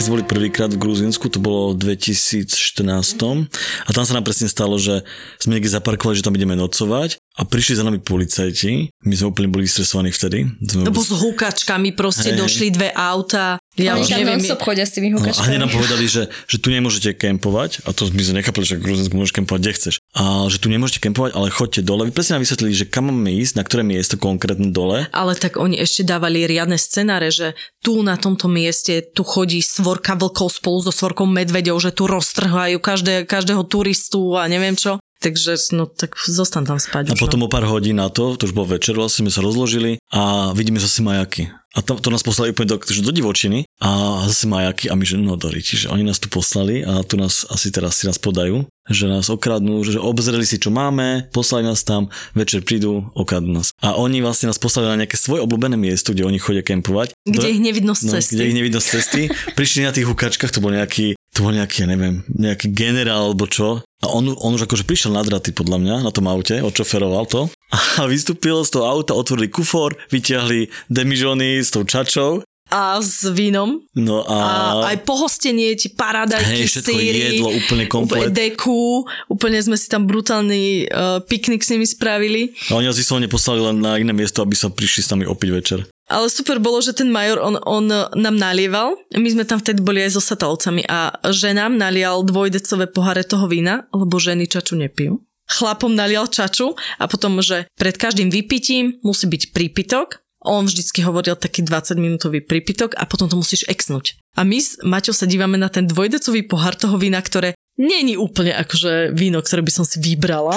keď sme boli prvýkrát v Gruzínsku, to bolo v 2014 a tam sa nám presne stalo, že sme niekde zaparkovali, že tam ideme nocovať a prišli za nami policajti. My sme úplne boli stresovaní vtedy. Sme Lebo s húkačkami proste Hej. došli dve auta. Ja Oni tam neviem. non-stop chodia s tými No, a hukačkami. hneď nám povedali, že, že tu nemôžete kempovať, a to my sme nechápali, že v Gruzinsku môžeš kempovať, kde chceš. A že tu nemôžete kempovať, ale choďte dole. Vy presne nám vysvetlili, že kam máme ísť, na ktoré miesto konkrétne dole. Ale tak oni ešte dávali riadne scenáre, že tu na tomto mieste tu chodí svorka vlkov spolu so svorkou medveďov, že tu roztrhajú každé, každého turistu a neviem čo. Takže no tak zostan tam spať. A už, potom no. o pár hodín na to, to už bol večer, vlastne sme sa rozložili a vidíme zase majaky. A to, to nás poslali úplne do, že do divočiny a zase majaky a my že no dori, čiže oni nás tu poslali a tu nás asi teraz si nás podajú, že nás okradnú, že obzreli si čo máme, poslali nás tam, večer prídu, okradnú nás. A oni vlastne nás poslali na nejaké svoje obľúbené miesto, kde oni chodia kempovať. Kde To- ich nevidno z No, cesty. kde ich nevidno z cesty. Prišli na tých hukačkách, to bol nejaký, to bol nejaký, ja neviem, nejaký generál alebo čo. A on, on už akože prišiel na draty podľa mňa na tom aute, odšoferoval to. A vystúpil z toho auta, otvorili kufor, vyťahli demižony s tou čačou. A s vínom. No a... A aj pohostenie, ti paradajky, Hej, všetko síry, jedlo, úplne komplet. Úplne deku, úplne sme si tam brutálny uh, piknik s nimi spravili. a oni nás vyslovene poslali len na iné miesto, aby sa prišli s nami opiť večer. Ale super bolo, že ten major, on, on nám nalieval, my sme tam vtedy boli aj so satalcami a ženám nalial dvojdecové poháre toho vína, lebo ženy čaču nepijú. Chlapom nalial čaču a potom, že pred každým vypitím musí byť prípitok. On vždycky hovoril taký 20-minútový prípitok a potom to musíš exnúť. A my s Maťou sa dívame na ten dvojdecový pohár toho vína, ktoré není úplne akože víno, ktoré by som si vybrala.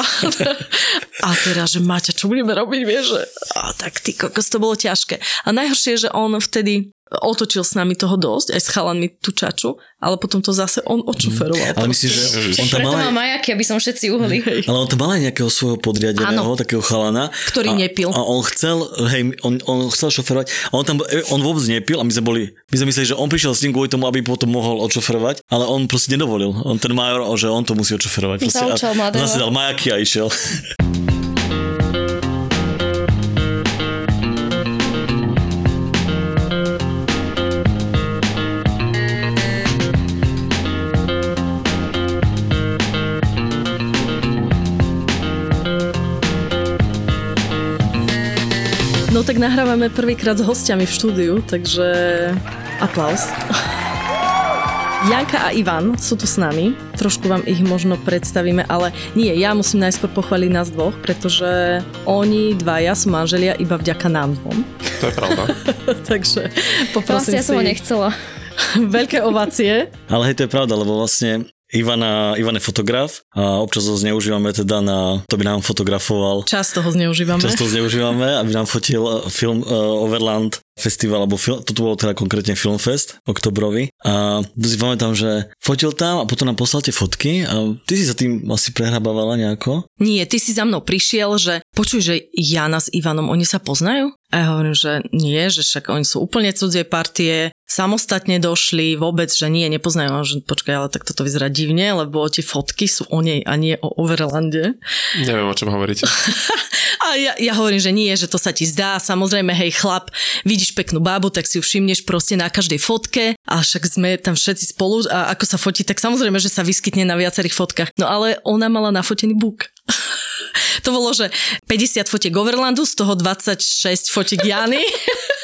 a teraz, že Maťa, čo budeme robiť, vieš? A tak ty kokos, to bolo ťažké. A najhoršie je, že on vtedy otočil s nami toho dosť, aj s chalanmi tú čaču, ale potom to zase on očoferoval. Ale myslíš, že on tam mal aj, majaky, aby som všetci uhli. ale on tam mal aj nejakého svojho podriadeného, Áno. takého chalana. Ktorý a, nepil. A on chcel, hej, on, on chcel šoferovať a on tam, on vôbec nepil a my sme boli, my sme mysleli, že on prišiel s ním kvôli tomu, aby potom mohol odšoferovať, ale on proste nedovolil. On ten major, že on to musí odšoferovať. Proste, Zaučal a mladého. zase dal majaky a išiel. No tak nahrávame prvýkrát s hostiami v štúdiu, takže aplaus. Janka a Ivan sú tu s nami. Trošku vám ich možno predstavíme, ale nie, ja musím najskôr pochváliť nás dvoch, pretože oni dvaja sú manželia iba vďaka nám dvom. To je pravda. takže poprosím Vlastne ja som ho si nechcela. veľké ovácie. Ale hej, to je pravda, lebo vlastne Ivana, Ivan je fotograf a občas ho zneužívame teda na, to by nám fotografoval Často ho zneužívame. Často zneužívame, aby nám fotil eh, film uh, Overland festival, alebo film, toto bolo teda konkrétne Filmfest, oktobrový. A to si pamätám, že fotil tam a potom nám poslal tie fotky a ty si sa tým asi prehrabávala nejako. Nie, ty si za mnou prišiel, že počuj, že Jana s Ivanom, oni sa poznajú? A ja hovorím, že nie, že však oni sú úplne cudzie partie, samostatne došli, vôbec, že nie, nepoznajú. Že, počkaj, ale tak toto vyzerá divne, lebo tie fotky sú o nej a nie o Overlande. Neviem, o čom hovoríte. A ja, ja hovorím, že nie, že to sa ti zdá. Samozrejme, hej, chlap, vidíš peknú bábu, tak si ju všimneš proste na každej fotke a však sme tam všetci spolu a ako sa fotí, tak samozrejme, že sa vyskytne na viacerých fotkách. No ale ona mala nafotený buk. to bolo, že 50 fotiek Overlandu, z toho 26 fotiek Jany.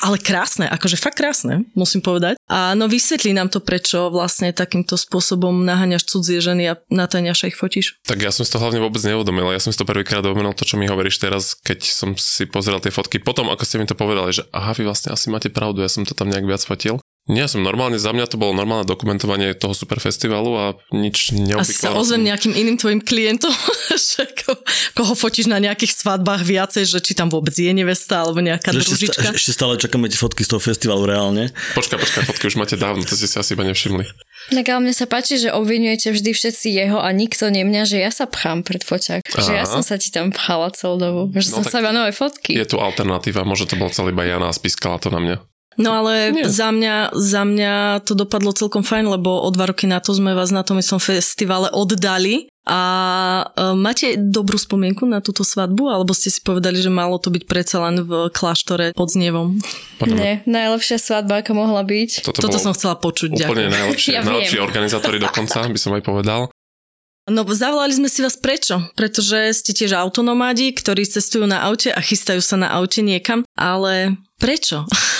Ale krásne, akože fakt krásne, musím povedať. A no vysvetlí nám to, prečo vlastne takýmto spôsobom naháňaš cudzie ženy a natáňaš a ich fotíš. Tak ja som si to hlavne vôbec neuvedomil. Ja som si to prvýkrát uvedomil, to, čo mi hovoríš teraz, keď som si pozrel tie fotky. Potom, ako ste mi to povedali, že aha, vy vlastne asi máte pravdu, ja som to tam nejak viac fotil. Nie, som normálne, za mňa to bolo normálne dokumentovanie toho superfestivalu a nič Asi sa neobvyklé. ozvem nejakým iným tvojim klientom, že ko, koho fotíš na nejakých svadbách viacej, že či tam vôbec je nevesta alebo nejaká Že družička. ešte stále čakáme tie fotky z toho festivalu reálne. Počkaj, počkaj, fotky už máte dávno, to ste si asi iba nevšimli. Tak ale mne sa páči, že obvinujete vždy všetci jeho a nikto nie mňa, že ja sa pchám pred foťák. Že ja som sa ti tam pchala celú dobu. Že No som sa iba nové fotky. Je tu alternatíva, možno to bol celý iba Jana a spískala to na mňa. No ale Nie. za mňa, za mňa to dopadlo celkom fajn, lebo o dva roky na to sme vás na tom istom festivale oddali a e, máte dobrú spomienku na túto svadbu, alebo ste si povedali, že malo to byť predsa len v kláštore pod znievom? Nie, najlepšia svadba, ako mohla byť. Toto, Toto som chcela počuť. úplne ďakujem. najlepšie, Ja najlepší organizátori dokonca, by som aj povedal. No zavolali sme si vás prečo? Pretože ste tiež autonomádi, ktorí cestujú na aute a chystajú sa na aute niekam, ale prečo?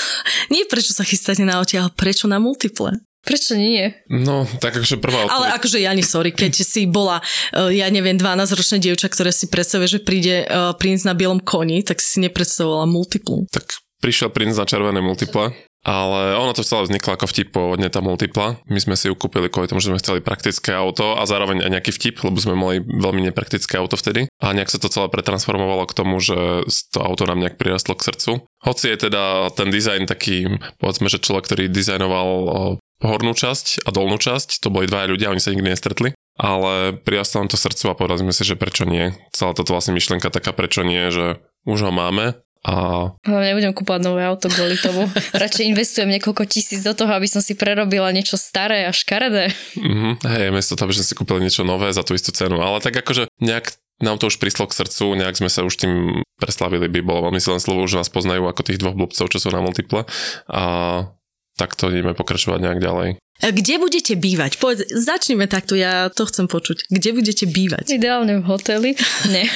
Nie prečo sa chystáte na aute, ale prečo na multiple? Prečo nie? No, tak akože prvá Ale odpoveď. akože Jani, sorry, keď si bola, eh, ja neviem, 12-ročná dievča, ktoré si predstavuje, že príde eh, princ na bielom koni, tak si nepredstavovala multiplu. Tak prišiel princ na červené multiple, ale ono to celé vzniklo ako vtip pôvodne tá multipla. My sme si ju kúpili kvôli tomu, že sme chceli praktické auto a zároveň aj nejaký vtip, lebo sme mali veľmi nepraktické auto vtedy. A nejak sa to celé pretransformovalo k tomu, že to auto nám nejak prirastlo k srdcu. Hoci je teda ten dizajn taký, povedzme, že človek, ktorý dizajnoval hornú časť a dolnú časť, to boli dvaja ľudia, oni sa nikdy nestretli. Ale prirastlo nám to srdcu a už Hlavne nebudem kúpať nové auto kvôli tomu. Radšej investujem niekoľko tisíc do toho, aby som si prerobila niečo staré a škaredé. Mm-hmm. Hej, miesto toho, aby sme si kúpili niečo nové za tú istú cenu. Ale tak akože nejak nám to už prišlo k srdcu, nejak sme sa už tým preslavili, by bolo veľmi silné slovo, že nás poznajú ako tých dvoch blbcov, čo sú na multiple. A tak to ideme pokračovať nejak ďalej. Eh, Kde budete bývať? Povedz, začnime takto, ja to chcem počuť. Kde budete bývať? Ideálne v hoteli. Nie.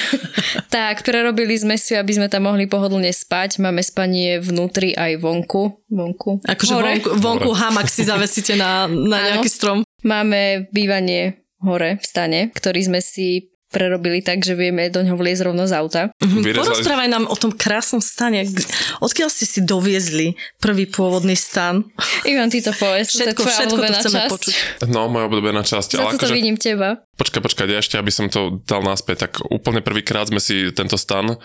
tak, prerobili sme si, aby sme tam mohli pohodlne spať. Máme spanie vnútri aj vonku. Vonku. Akože Hore. vonku, vonku hamak si zavesíte na, na nejaký strom. Máme bývanie hore v stane, ktorý sme si prerobili tak, že vieme do ňoho vliezť rovno z auta. Mhm, Vyrezali- Porozprávaj nám o tom krásnom stane. Odkiaľ ste si doviezli prvý pôvodný stan? Ivan, ty to povedz, to je Všetko, tvoja všetko to chceme časť. počuť. No, moja obľúbená časť. Za Ale to akože, vidím teba. počkaj, počkaj, ja ešte, aby som to dal naspäť, tak úplne prvýkrát sme si tento stan uh,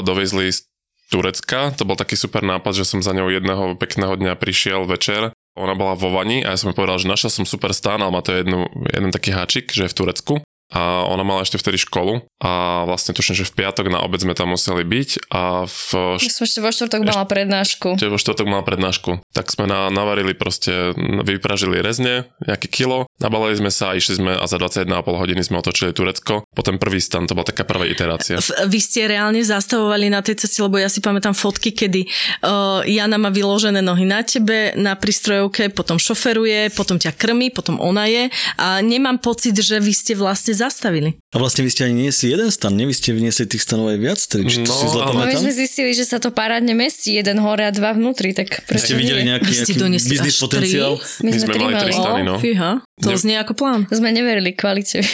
dovezli z Turecka. To bol taký super nápad, že som za ňou jedného pekného dňa prišiel večer. Ona bola vo vani a ja som jej povedal, že našiel som super stan, ale má to jednu, jeden taký háčik, že je v Turecku. A ona mala ešte vtedy školu a vlastne tuším, že v piatok na obed sme tam museli byť a v Ja som ešte vo štvrtok mala prednášku. Čiže vo štvrtok mal prednášku. Tak sme na, navarili proste, vypražili rezne, nejaké kilo, nabalili sme sa a išli sme a za 21,5 hodiny sme otočili Turecko. Potom prvý stan, to bola taká prvá iterácia. Vy ste reálne zastavovali na tej ceste, lebo ja si pamätám fotky, kedy uh, Jana má vyložené nohy na tebe, na prístrojovke, potom šoferuje, potom ťa krmi, potom ona je a nemám pocit, že vy ste vlastne zastavili. A vlastne vy ste ani niesli jeden stan, nie? Vy ste vniesli tých stanov aj viac, tedy, či to No, si zle ale- No my pamätám? sme zistili, že sa to parádne mestí, jeden hore a dva vnútri, tak prečo ste videli nejaký, nejaký biznis potenciál? My, My sme mali tri stany, no. Fíha, to Ne- znie ako plán. Sme neverili kvalite.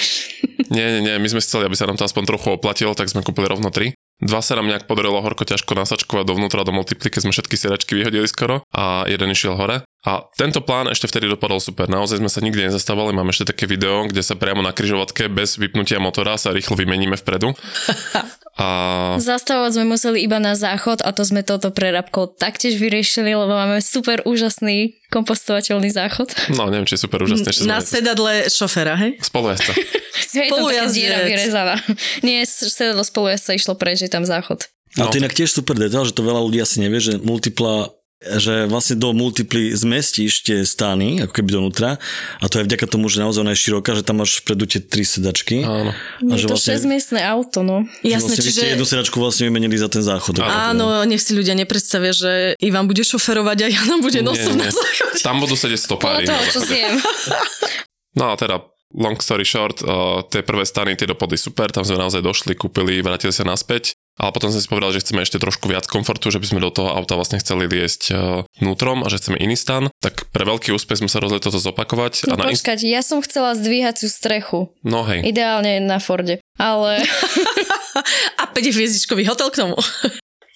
Nie, nie, nie, my sme chceli, aby sa nám to aspoň trochu oplatilo, tak sme kúpili rovno tri. Dva sa nám nejak podarilo horko ťažko nasačkovať dovnútra do multiply, keď sme všetky sedačky vyhodili skoro a jeden išiel hore. A tento plán ešte vtedy dopadol super. Naozaj sme sa nikdy nezastavovali. Mám ešte také video, kde sa priamo na kryžovatke bez vypnutia motora sa rýchlo vymeníme vpredu. A Zastavovať sme museli iba na záchod a to sme toto prerabkou taktiež vyriešili, lebo máme super úžasný kompostovateľný záchod. no, neviem, či je super úžasné. ešte Na sme- sedadle šoféra, hej? Spolujazca. Hej, taká Spolujazdec. diera vyrezaná. Nie, sedelo spolu sa išlo preč, je tam záchod. Ale No. to je inak tiež super detail, že to veľa ľudí asi nevie, že multipla že vlastne do multiply zmestíš tie stany, ako keby donútra a to je vďaka tomu, že naozaj ona je široká, že tam máš vpredu tie tri sedačky. Áno. A Je že to vlastne- 6-miestne auto, no. Jasné, vlastne čiže... jednu sedačku vlastne vymenili za ten záchod. Áno, nech si ľudia nepredstavia, že Ivan bude šoferovať a Jana bude nosiť na záchode. Tam budú sedieť stopári. toho, na čo zjem. No a teda long story short, uh, tie prvé stany, tie dopadli super, tam sme naozaj došli, kúpili, vrátili sa naspäť. Ale potom sme si povedali, že chceme ešte trošku viac komfortu, že by sme do toho auta vlastne chceli liesť uh, vnútrom a že chceme iný stan. Tak pre veľký úspech sme sa rozhodli toto zopakovať. No a na inst- počkať, ja som chcela zdvíhaciu strechu. no hej, Ideálne na Forde. Ale A 5 hviezdičkový hotel k tomu.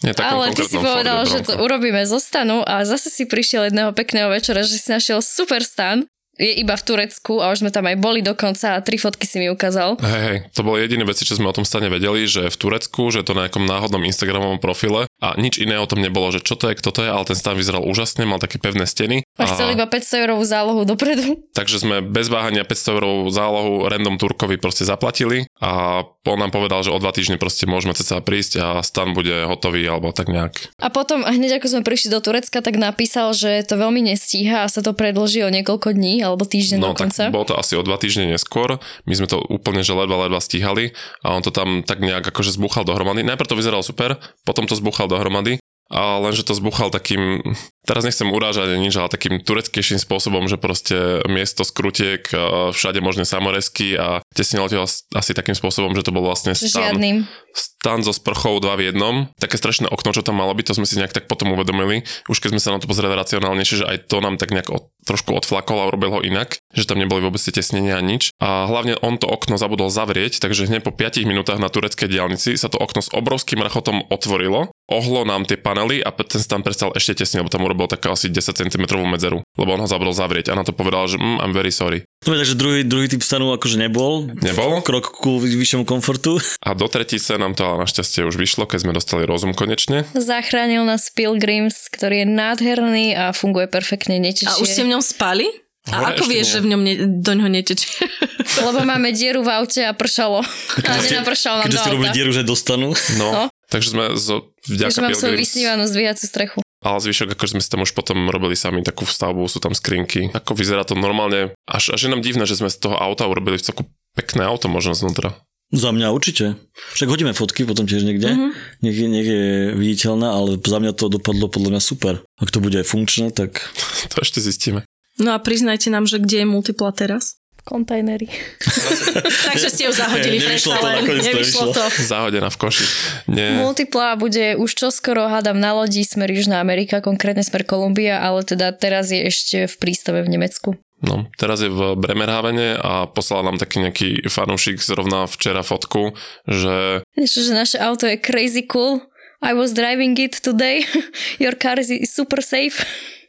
Nie, Ale ty si povedal, Forde že to urobíme zo stanu a zase si prišiel jedného pekného večera, že si našiel super stan. Je iba v Turecku a už sme tam aj boli dokonca a tri fotky si mi ukázal. Hej, hej, to boli jediné veci, čo sme o tom stane vedeli, že v Turecku, že to na nejakom náhodnom Instagramovom profile a nič iné o tom nebolo, že čo to je, kto to je, ale ten stan vyzeral úžasne, mal také pevné steny. A chcel iba 500 eurovú zálohu dopredu. Takže sme bez váhania 500 eurovú zálohu random Turkovi proste zaplatili a on nám povedal, že o dva týždne proste môžeme ceca prísť a stan bude hotový alebo tak nejak. A potom hneď ako sme prišli do Turecka, tak napísal, že to veľmi nestíha a sa to predlží o niekoľko dní alebo týždeň No dokonca. tak bolo to asi o dva týždne neskôr. My sme to úplne že ledva, ledva stíhali a on to tam tak nejak akože zbuchal dohromady. Najprv to vyzeralo super, potom to zbuchal dohromady a lenže to zbuchal takým, teraz nechcem urážať ani nič, ale takým tureckejším spôsobom, že proste miesto skrutiek, všade možné samoresky a tesnilo to asi takým spôsobom, že to bol vlastne stan, Žiadnym. stan so sprchou dva v jednom. Také strašné okno, čo tam malo byť, to sme si nejak tak potom uvedomili. Už keď sme sa na to pozreli racionálnejšie, že aj to nám tak nejak od, trošku odflakol a urobil ho inak, že tam neboli vôbec tie tesnenia a nič. A hlavne on to okno zabudol zavrieť, takže hneď po 5 minútach na tureckej diálnici sa to okno s obrovským rachotom otvorilo, ohlo nám tie panely a ten stan prestal ešte tesne, lebo tam urobil takú asi 10 cm medzeru, lebo on ho zabudol zavrieť a na to povedal, že mm, I'm very sorry. No, takže druhý, druhý typ stanu akože nebol. Nebol? Krok ku vyššiemu komfortu. A do tretice nám to ale našťastie už vyšlo, keď sme dostali rozum konečne. Zachránil nás Pilgrims, ktorý je nádherný a funguje perfektne, netečie. A už ste v ňom spali? A Hore ako vieš, nie. že v ňom ne, do ňoho netečie? Lebo máme dieru v aute a pršalo. A nenapršalo nám Keďže ste robili dieru, že dostanú. No, No. takže sme zo, vďaka Takže mám svoju Pilgrims- vysnívanú zdvíjaciu strechu. ale zvyšok akože sme si tam už potom robili sami takú vstavbu, sú tam skrinky. Ako vyzerá to normálne, až, až je nám divné, že sme z toho auta urobili celku pekné auto možno znútra. Za mňa určite. Však hodíme fotky potom tiež niekde. Mhm. Mm-hmm. Nech, je, nech je viditeľná, ale za mňa to dopadlo podľa mňa super. Ak to bude aj funkčné, tak To ešte zistíme. No a priznajte nám, že kde je multipla teraz? Kontajnery. Takže ste ju zahodili, Ne, nevyšlo to, Nevyšlo vyšlo. to. Zahodená v koši. Nie, Multipla bude už čoskoro, hádam, na lodi smer Južná Amerika, konkrétne smer Kolumbia, ale teda teraz je ešte v prístave v Nemecku. no, teraz je v Bremerhavene a poslal nám taký nejaký fanúšik zrovna včera fotku, že Vieš, že naše auto je crazy cool. I was driving it today. Your car is super safe.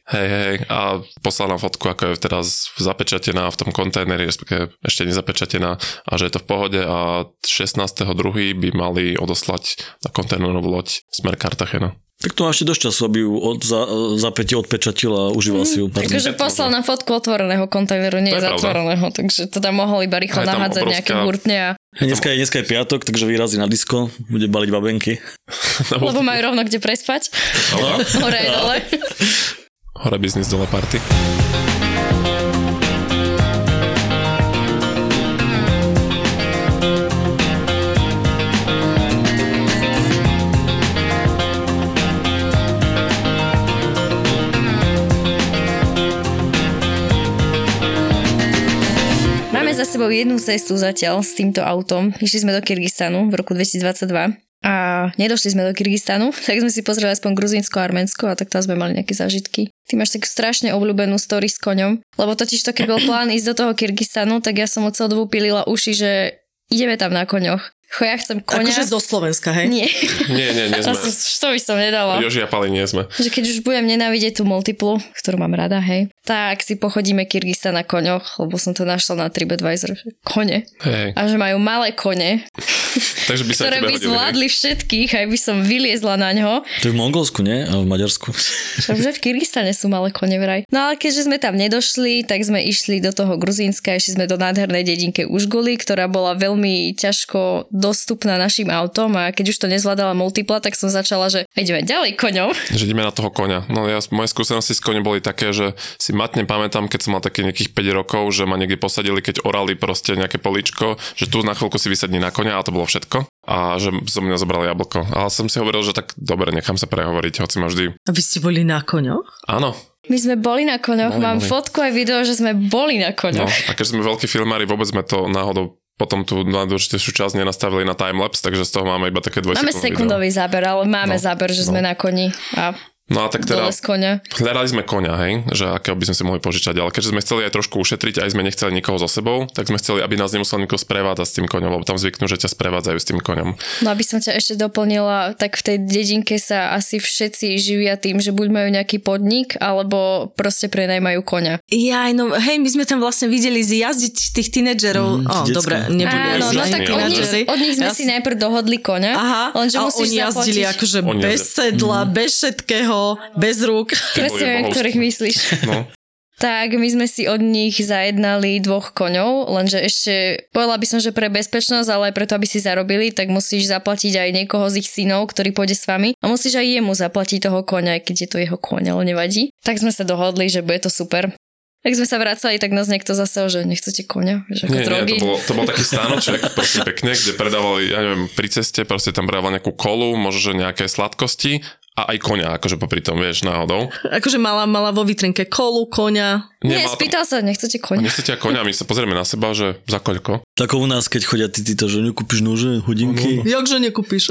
Hej, hej, a poslal nám fotku, ako je teraz zapečatená v tom kontajneri, respektíve ešte nezapečatená a že je to v pohode a 16.2. by mali odoslať na kontajnerovú loď smer Cartagena. tak to má ešte dosť času, aby ju od, za, za päť odpečatil a užíval si ju. pár Takže poslal nám fotku otvoreného kontajneru, nie pravda. zatvoreného, takže teda mohol iba rýchlo nahádzať obrovská- nejaké hurtne a Dneska je, dneska je piatok, takže vyrazí na disko, bude baliť babenky. lebo majú rovno kde prespať. Hore aj dole. Hore biznis, dole party. Máme za sebou jednu cestu zatiaľ s týmto autom. Išli sme do Kyrgyzstanu v roku 2022 a nedošli sme do Kyrgyzstanu, tak sme si pozreli aspoň a Arménsko a tak tam sme mali nejaké zážitky. Ty máš takú strašne obľúbenú story s koňom, lebo totiž to, keď bol plán ísť do toho Kyrgyzstanu, tak ja som od celú dobu pilila uši, že ideme tam na koňoch. Cho ja chcem koňa. Akože zo Slovenska, hej? Nie, Nie, nie, nie to, sme. to by som nedala. Joži a Pali nie sme. Že keď už budem nenávidieť tú multiplu, ktorú mám rada, hej, tak si pochodíme Kyrgyzstan na koňoch, lebo som to našla na TripAdvisor. že Kone. Hej, A že majú malé kone, takže by sa ktoré by hodili. hej? zvládli všetkých, aj by som vyliezla na ňo. To je v Mongolsku, nie? A v Maďarsku. Takže v Kyrgyzstane sú malé kone vraj. No ale keďže sme tam nedošli, tak sme išli do toho Gruzínska, išli sme do nádhernej dedinke Užguli, ktorá bola veľmi ťažko dostupná našim autom a keď už to nezvládala multipla, tak som začala, že ideme ďalej koňom. Že ideme na toho koňa. No ja, moje skúsenosti s koňom boli také, že si matne pamätám, keď som mal také nejakých 5 rokov, že ma niekde posadili, keď orali proste nejaké políčko, že tu na chvíľku si vysadni na koňa a to bolo všetko. A že som mňa zobral jablko. Ale som si hovoril, že tak dobre, nechám sa prehovoriť, hoci ma vždy... A vy ste boli na koňoch? Áno, My sme boli na koňoch, Boli, mám boli. fotku aj video, že sme boli na no. koňoch. A keď sme veľkí filmári, vôbec sme to náhodou potom tú najdôležitejšiu časť nenastavili na timelapse, takže z toho máme iba také Máme dvojsekundové video. sekundový záber, ale máme No, záber, že no. sme na koni a No a tak teda dole z konia. hľadali sme konia, hej, že akého by sme si mohli požičať, ale keďže sme chceli aj trošku ušetriť, aj sme nechceli nikoho so sebou, tak sme chceli, aby nás nemusel nikto sprevádzať s tým koňom, lebo tam zvyknú, že ťa sprevádzajú s tým koňom. No aby som ťa ešte doplnila, tak v tej dedinke sa asi všetci živia tým, že buď majú nejaký podnik, alebo proste prenajmajú konia. Ja, no hej, my sme tam vlastne videli zjazdiť tých tínedžerov. Mm, decka. dobre, nebudú Áno, no tak od nich, od nich sme Jasne. si najprv dohodli konia, Aha, lenže a musíš oni jazdili akože bez sedla, bez všetkého, bez rúk. Presne bohovský. ktorých myslíš. No, Tak my sme si od nich zajednali dvoch koňov, lenže ešte, povedala by som, že pre bezpečnosť, ale aj preto, aby si zarobili, tak musíš zaplatiť aj niekoho z ich synov, ktorý pôjde s vami a musíš aj jemu zaplatiť toho koňa, aj keď je to jeho koň, ale nevadí. Tak sme sa dohodli, že bude to super. Tak sme sa vracali, tak nás niekto zase, že nechcete koňa, že ako nie, nie, drogy. to bol, to bol taký stánoček, prosím pekne, kde predávali, ja neviem, pri ceste, proste tam predával nejakú kolu, možno, že nejaké sladkosti a aj konia, akože popri tom, vieš, náhodou. Akože mala, mala vo vitrinke kolu, konia. Nie, tam- spýtal sa, nechcete A koňa. nechcete konia, my sa pozrieme na seba, že za koľko. Tak u nás, keď chodia ty, títo, že nekúpiš nože, hodinky. Jakže nekúpiš?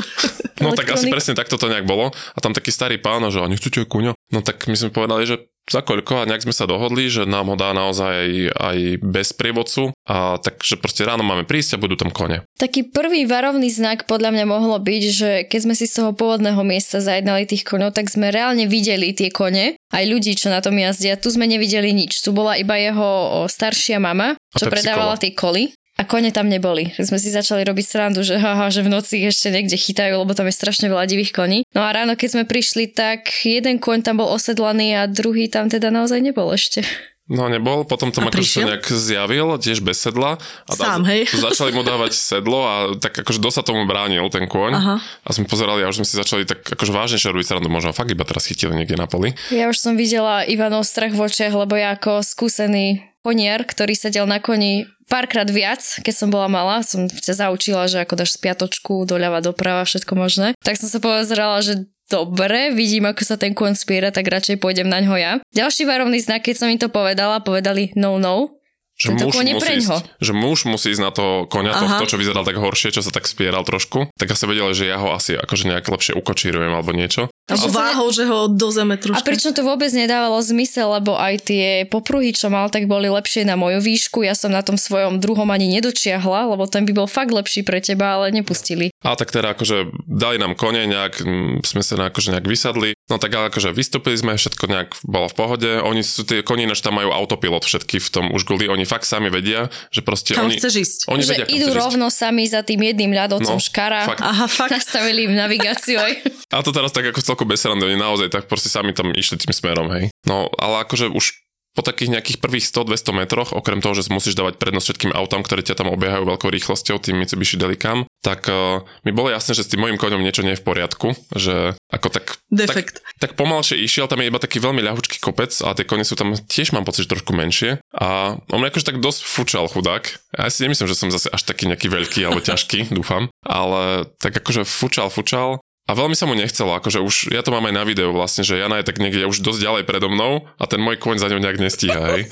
No tak asi presne takto to nejak bolo. A tam taký starý pán, že a nechcete konia. No tak my sme povedali, že za koľko a nejak sme sa dohodli, že nám ho dá naozaj aj, aj bez prievodcu a takže proste ráno máme prísť a budú tam kone. Taký prvý varovný znak podľa mňa mohlo byť, že keď sme si z toho pôvodného miesta zajednali tých koňov, tak sme reálne videli tie kone, aj ľudí, čo na tom jazdia. Tu sme nevideli nič. Tu bola iba jeho staršia mama, čo predávala tie koly. A kone tam neboli. Sme si začali robiť srandu, že haha, že v noci ešte niekde chytajú, lebo tam je strašne veľa divých koní. No a ráno, keď sme prišli, tak jeden koň tam bol osedlaný a druhý tam teda naozaj nebol ešte. No nebol, potom tam akože sa nejak zjavil, tiež bez sedla. A Sám, hej? Začali mu dávať sedlo a tak akože dosť sa tomu bránil ten kôň. Aha. A sme pozerali a už sme si začali tak akože vážne robiť srandu, možno fakt iba teraz chytili niekde na poli. Ja už som videla Ivanov strach v očiach, lebo ja ako skúsený koniar, ktorý sedel na koni párkrát viac, keď som bola malá, som ťa zaučila, že ako dáš spiatočku, doľava, doprava, všetko možné. Tak som sa pozerala, že dobre, vidím, ako sa ten kôň spiera, tak radšej pôjdem na ňo ja. Ďalší varovný znak, keď som im to povedala, povedali no, no. Že Tento muž, musí ísť, že muž musí ísť na toho konia, Aha. tohto, čo vyzeral tak horšie, čo sa tak spieral trošku. Tak asi vedeli, že ja ho asi akože nejak lepšie ukočírujem alebo niečo. Alebo ne- váhou, že ho do zeme A trošku. pričom to vôbec nedávalo zmysel, lebo aj tie popruhy, čo mal, tak boli lepšie na moju výšku. Ja som na tom svojom druhom ani nedočiahla, lebo ten by bol fakt lepší pre teba, ale nepustili. A tak teda akože dali nám kone nejak, mm, sme sa na- akože nejak vysadli. No tak ale akože vystúpili sme, všetko nejak bolo v pohode. Oni sú tie koni, ináč tam majú autopilot všetky v tom užguli. Oni fakt sami vedia, že proste Kam oni... chceš ísť? Oni že vedia, kam idú chceš ísť. rovno sami za tým jedným ľadovcom No, škara. fakt. Aha, fakt. Nastavili im navigáciu. A to teraz tak ako celku bez srandy, oni naozaj tak proste sami tam išli tým smerom, hej. No, ale akože už po takých nejakých prvých 100-200 metroch, okrem toho, že musíš dávať prednosť všetkým autám, ktoré ťa tam obiehajú veľkou rýchlosťou, tým Mitsubishi Delicam, tak uh, mi bolo jasné, že s tým mojim koňom niečo nie je v poriadku, že ako tak... Defekt. Tak, tak pomalšie išiel, tam je iba taký veľmi ľahučký kopec a tie kone sú tam tiež mám pocit, že trošku menšie. A on mi akože tak dosť fučal chudák. Ja si nemyslím, že som zase až taký nejaký veľký alebo ťažký, dúfam. Ale tak akože fučal, fučal. A veľmi sa mu nechcelo, akože už, ja to mám aj na videu vlastne, že Jana je tak niekde už dosť ďalej predo mnou a ten môj koň za ňou nejak nestíha, hej.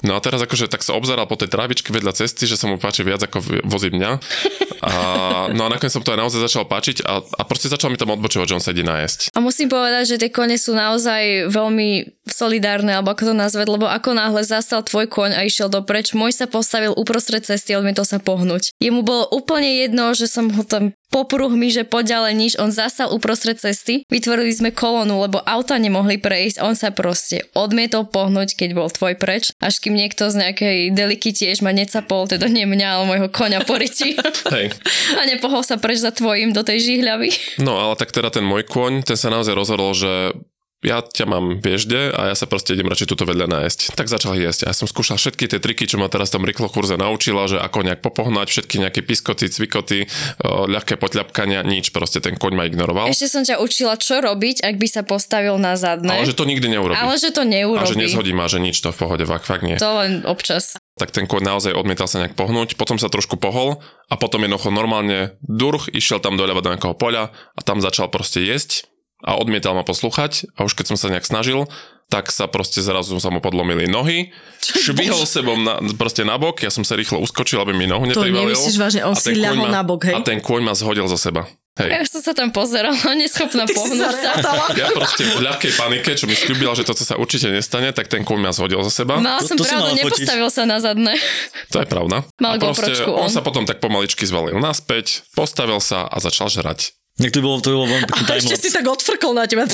No a teraz akože tak sa obzeral po tej trávičke vedľa cesty, že sa mu páči viac ako vozí mňa. A, no a nakoniec som to aj naozaj začal páčiť a, a proste začal mi tam odbočovať, že on sa ide nájsť. A musím povedať, že tie kone sú naozaj veľmi solidárne, alebo ako to nazvať, lebo ako náhle zastal tvoj koň a išiel dopreč, môj sa postavil uprostred cesty odmietol sa pohnúť. Jemu bolo úplne jedno, že som ho tam popruhmi, že poďalej nič, on zastal uprostred cesty. Vytvorili sme kolónu, lebo auta nemohli prejsť, on sa proste odmietol pohnúť, keď bol tvoj preč, až kým niekto z nejakej deliky tiež ma necapol, teda nie mňa, ale môjho koňa po riti. Hej. a nepohol sa preč za tvojim do tej žihľavy. No ale tak teda ten môj kôň, ten sa naozaj rozhodol, že ja ťa mám viežde a ja sa proste idem radšej tuto vedľa nájsť. Tak začal jesť. A ja som skúšal všetky tie triky, čo ma teraz tam rýchlo kurze naučila, že ako nejak popohnať, všetky nejaké piskoty, cvikoty, ľahké potľapkania, nič, proste ten koň ma ignoroval. Ešte som ťa učila, čo robiť, ak by sa postavil na zadné. Ale že to nikdy neurobí. Ale že a to neurobí. že nezhodí ma, že nič to v pohode, fakt, fakt nie. To len občas. tak ten kôň naozaj odmietal sa nejak pohnúť, potom sa trošku pohol a potom jednoducho normálne durch išiel tam doľava do nejakého poľa a tam začal proste jesť a odmietal ma poslúchať a už keď som sa nejak snažil, tak sa proste zrazu sa mu podlomili nohy, švihol sebou na, proste na bok, ja som sa rýchlo uskočil, aby mi nohu To neprivalil. nemyslíš vážne, on a si ľahol ma- na bok, hej? A ten kôň ma zhodil za seba. Hej. Ja som sa tam pozerala, neschopná pohnúť sa. Ja proste v ľahkej panike, čo mi slúbila, že toto sa určite nestane, tak ten kôň ma zhodil za seba. Mala To- som to si pravdu, nepostavil sa na zadné. To je pravda. Mal a proste on on. sa potom tak pomaličky zvalil naspäť, postavil sa a začal žrať. Tak to bolo, to bolo veľmi pekný A ešte si tak odfrkol na teba,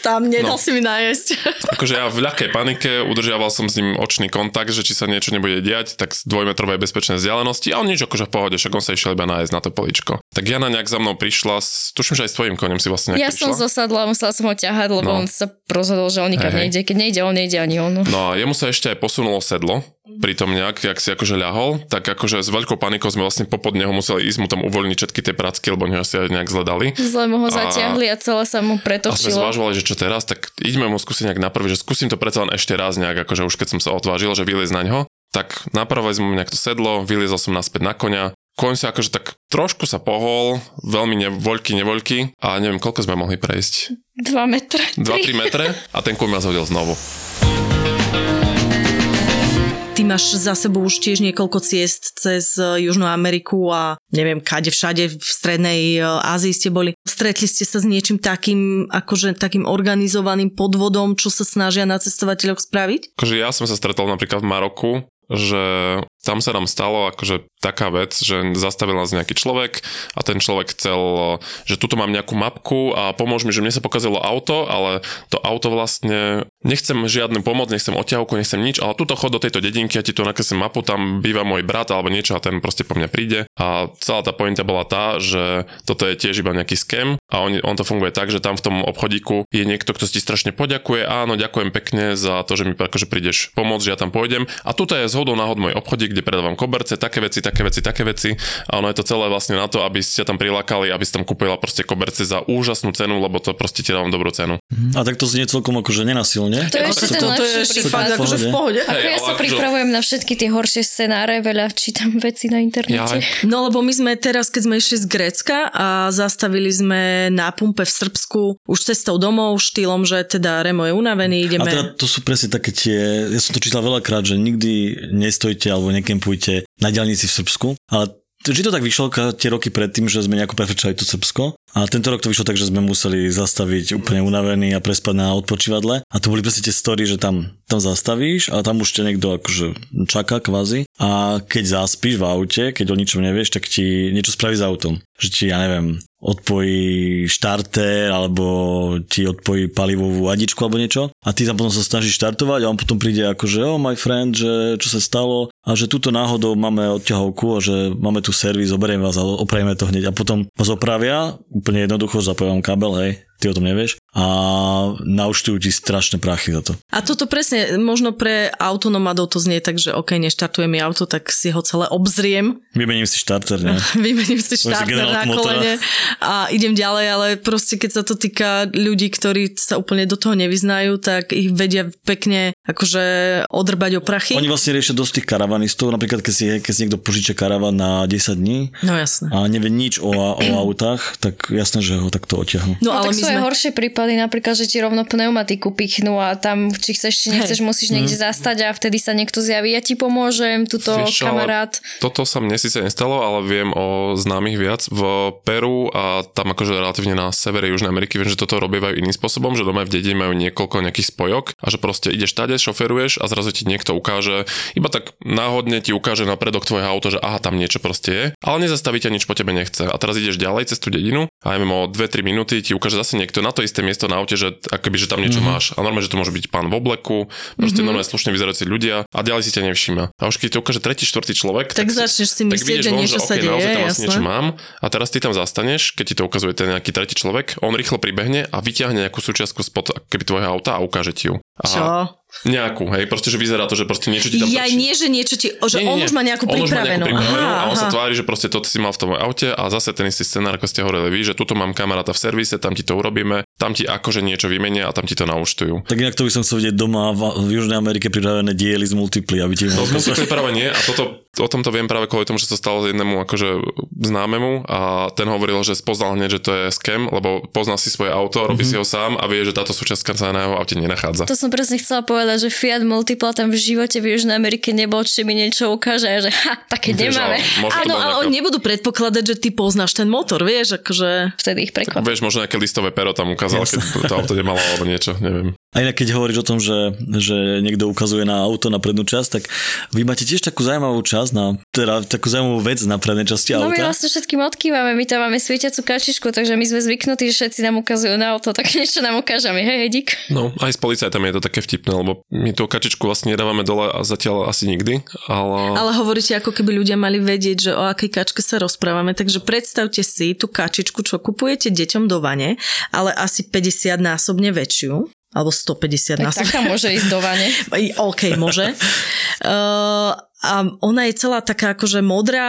tam nedal No. si mi nájsť. Akože ja v ľahkej panike udržiaval som s ním očný kontakt, že či sa niečo nebude diať, tak z dvojmetrovej bezpečnej vzdialenosti a on nič akože v pohode, však on sa išiel iba nájsť na to poličko. Tak Jana nejak za mnou prišla, s, tuším, že aj s tvojim koniem si vlastne Ja som prišla. zosadla, musela som ho ťahať, lebo No. on sa rozhodol, že on nikam hej. nejde. Keď nejde on, nejde ani on. No a jemu sa ešte aj posunulo sedlo, pri tom nejak, jak si akože ľahol, tak akože s veľkou panikou sme vlastne popod neho museli ísť mu tam uvoľniť všetky tie pracky, lebo neho si aj nejak zledali. Zle mu ho zatiahli a celé sa mu A sme zvažovali, že čo teraz, tak ideme mu skúsiť nejak napraviť, že skúsim to predsa len ešte raz nejak, akože už keď som sa odvážil, že vyliez na ňo, tak napravili sme mu nejak to sedlo, vyliezol som naspäť na konia, koň sa akože tak trošku sa pohol, veľmi nevoľky, nevoľky a neviem, koľko sme mohli prejsť. 2 metre. 2-3 metre a ten koň ma zhodil znovu. Ty máš za sebou už tiež niekoľko ciest cez e, Južnú Ameriku a neviem, kade všade v strednej e, Ázii ste boli. Stretli ste sa s niečím takým, akože takým organizovaným podvodom, čo sa snažia na cestovateľoch spraviť? Akože ja som sa stretol napríklad v Maroku, že tam sa nám stalo akože taká vec, že zastavil nás nejaký človek a ten človek chcel, že tuto mám nejakú mapku a pomôž mi, že mne sa pokazilo auto, ale to auto vlastne, nechcem žiadnu pomoc, nechcem odťahovku, nechcem nič, ale tuto chod do tejto dedinky a ti tu nakreslím mapu, tam býva môj brat alebo niečo a ten proste po mňa príde. A celá tá pointa bola tá, že toto je tiež iba nejaký scam a on, on to funguje tak, že tam v tom obchodíku je niekto, kto ti strašne poďakuje, áno, ďakujem pekne za to, že mi akože prídeš pomôcť, že ja tam pôjdem. A tuto je zhodou náhod môj obchodík, kde predávam koberce, také veci, také veci, také veci a ono je to celé vlastne na to, aby ste tam prilákali, aby ste tam kúpila proste koberce za úžasnú cenu, lebo to proste ti dávam dobrú cenu. A tak to znie celkom akože nenasilne. To je ešte ten to, to je lepší ešte prípad. fakt akože v pohode. Ako ja sa akože- pripravujem na všetky tie horšie scenáre, veľa čítam veci na internete. No lebo my sme teraz, keď sme išli z Grécka a zastavili sme na pumpe v Srbsku už cestou domov štýlom, že teda Remo je unavený, A ideme... teda to sú presne také tie, ja som to čítal veľakrát, že nikdy nestojte alebo nekempujte na diálnici v Srbsku, ale vždy to tak vyšlo tie roky predtým, že sme nejako prefrčali to Srbsko. A tento rok to vyšlo tak, že sme museli zastaviť úplne unavení a prespať na odpočívadle. A to boli presne tie story, že tam, tam zastavíš a tam už ťa niekto akože čaká kvázi. A keď zaspíš v aute, keď o ničom nevieš, tak ti niečo spraví s autom. Že ti, ja neviem, odpojí štarter alebo ti odpojí palivovú adičku alebo niečo. A ty tam potom sa snažíš štartovať a on potom príde ako, že oh my friend, že čo sa stalo? A že túto náhodou máme odťahovku a že máme tu servis, zoberiem vás a opravíme to hneď. A potom vás opravia, úplne jednoducho zapojím kábel, hej, ty o tom nevieš a naučtujú ti strašné prachy za to. A toto presne, možno pre autonomadov to znie tak, že ok, neštartuje mi auto, tak si ho celé obzriem, Vymením si štarter, ne? vymením si štarter na kolene a idem ďalej, ale proste keď sa to týka ľudí, ktorí sa úplne do toho nevyznajú, tak ich vedia pekne akože odrbať o prachy. Oni vlastne riešia dosť tých karavanistov, napríklad keď si, keď si niekto požičia karavan na 10 dní No jasné. a nevie nič o, o autách, tak jasné, že ho takto oťahnú. No, No, ale tak my sú aj horšie prípady, napríklad, že ti rovno pneumatiku pichnú a tam, či chceš, či nechceš, Hej. musíš niekde zastať a vtedy sa niekto zjaví, ja ti pomôžem, tuto Vieš kamarát. Toto sa mne síce nestalo, ale viem o známych viac v Peru a tam akože relatívne na severe Južnej Ameriky viem, že toto robievajú iným spôsobom, že doma v dedine majú niekoľko nejakých spojok a že proste ideš tade, šoferuješ a zrazu ti niekto ukáže, iba tak náhodne ti ukáže na predok tvojho auto, že aha, tam niečo proste je, ale nezastaví ťa nič po tebe nechce. A teraz ideš ďalej cez tú dedinu a aj o 2-3 minúty ti ukáže zase niekto na to isté miesto na aute, že akoby, že tam niečo mm-hmm. máš. A normálne, že to môže byť pán v obleku, proste mm-hmm. normálne slušne vyzerajúci ľudia a ďalej si ťa nevšíma. A už keď ti ukáže tretí, štvrtý človek, Tak začneš si myslieť, že niečo sa okej, deje, naozaj tam asi jasné. niečo mám a teraz ty tam zastaneš, keď ti to ukazuje ten nejaký tretí človek, on rýchlo pribehne a vyťahne nejakú súčiastku spod keby tvojho auta a ukáže ti ju. A Čo? Nejakú, hej, proste, že vyzerá to, že proste niečo ti tam Ja nie, že niečo ti... Že Nie, nie, on nie. už má nejakú On už má pripravenú. nejakú pripravenú Aha, a on sa aha. tvári, že proste toto si mal v tom aute a zase ten istý scenár, ako ste hovorili vy, že tuto mám kamaráta v servise, tam ti to urobíme, tam ti akože niečo vymenia a tam ti to naučtujú. Tak inak to by som chcel vidieť doma v, v Južnej Amerike pripravené diely z multiply, aby ti No z multiply práve nie a toto, o tom to viem práve kvôli tomu, že sa stalo jednému akože známemu a ten hovoril, že spoznal hneď, že to je scam, lebo pozná si svoje auto, robí mm-hmm. si ho sám a vie, že táto súčiastka sa na jeho aute nenachádza. To som presne chcela povedať, že Fiat Multipla tam v živote v Južnej Amerike nebol, či mi niečo ukáže, že ha, také Vieš, nemáme. Áno, ale nejaká- oni nebudú predpokladať, že ty poznáš ten motor, vieš, akože... Vtedy ich prekvapí. Vieš, možno nejaké listové pero tam ukázal, keď to auto nemalo alebo niečo, neviem. A inak keď hovoríš o tom, že, že niekto ukazuje na auto na prednú časť, tak vy máte tiež takú zaujímavú časť, na, teda takú zaujímavú vec na prednej časti No my auta. vlastne všetkým odkývame, my tam máme svietiacu kačičku, takže my sme zvyknutí, že všetci nám ukazujú na auto, tak niečo nám ukážeme, hej, hej, dík. No, aj s policajtami je to také vtipné, lebo my tú kačičku vlastne nedávame dole a zatiaľ asi nikdy, ale... Ale hovoríte, ako keby ľudia mali vedieť, že o akej kačke sa rozprávame. Takže predstavte si tú kačičku, čo kupujete deťom do vane, ale asi 50 násobne väčšiu alebo 150 Tak násobne. taká môže ísť do vane. OK, môže. Uh, a ona je celá taká akože modrá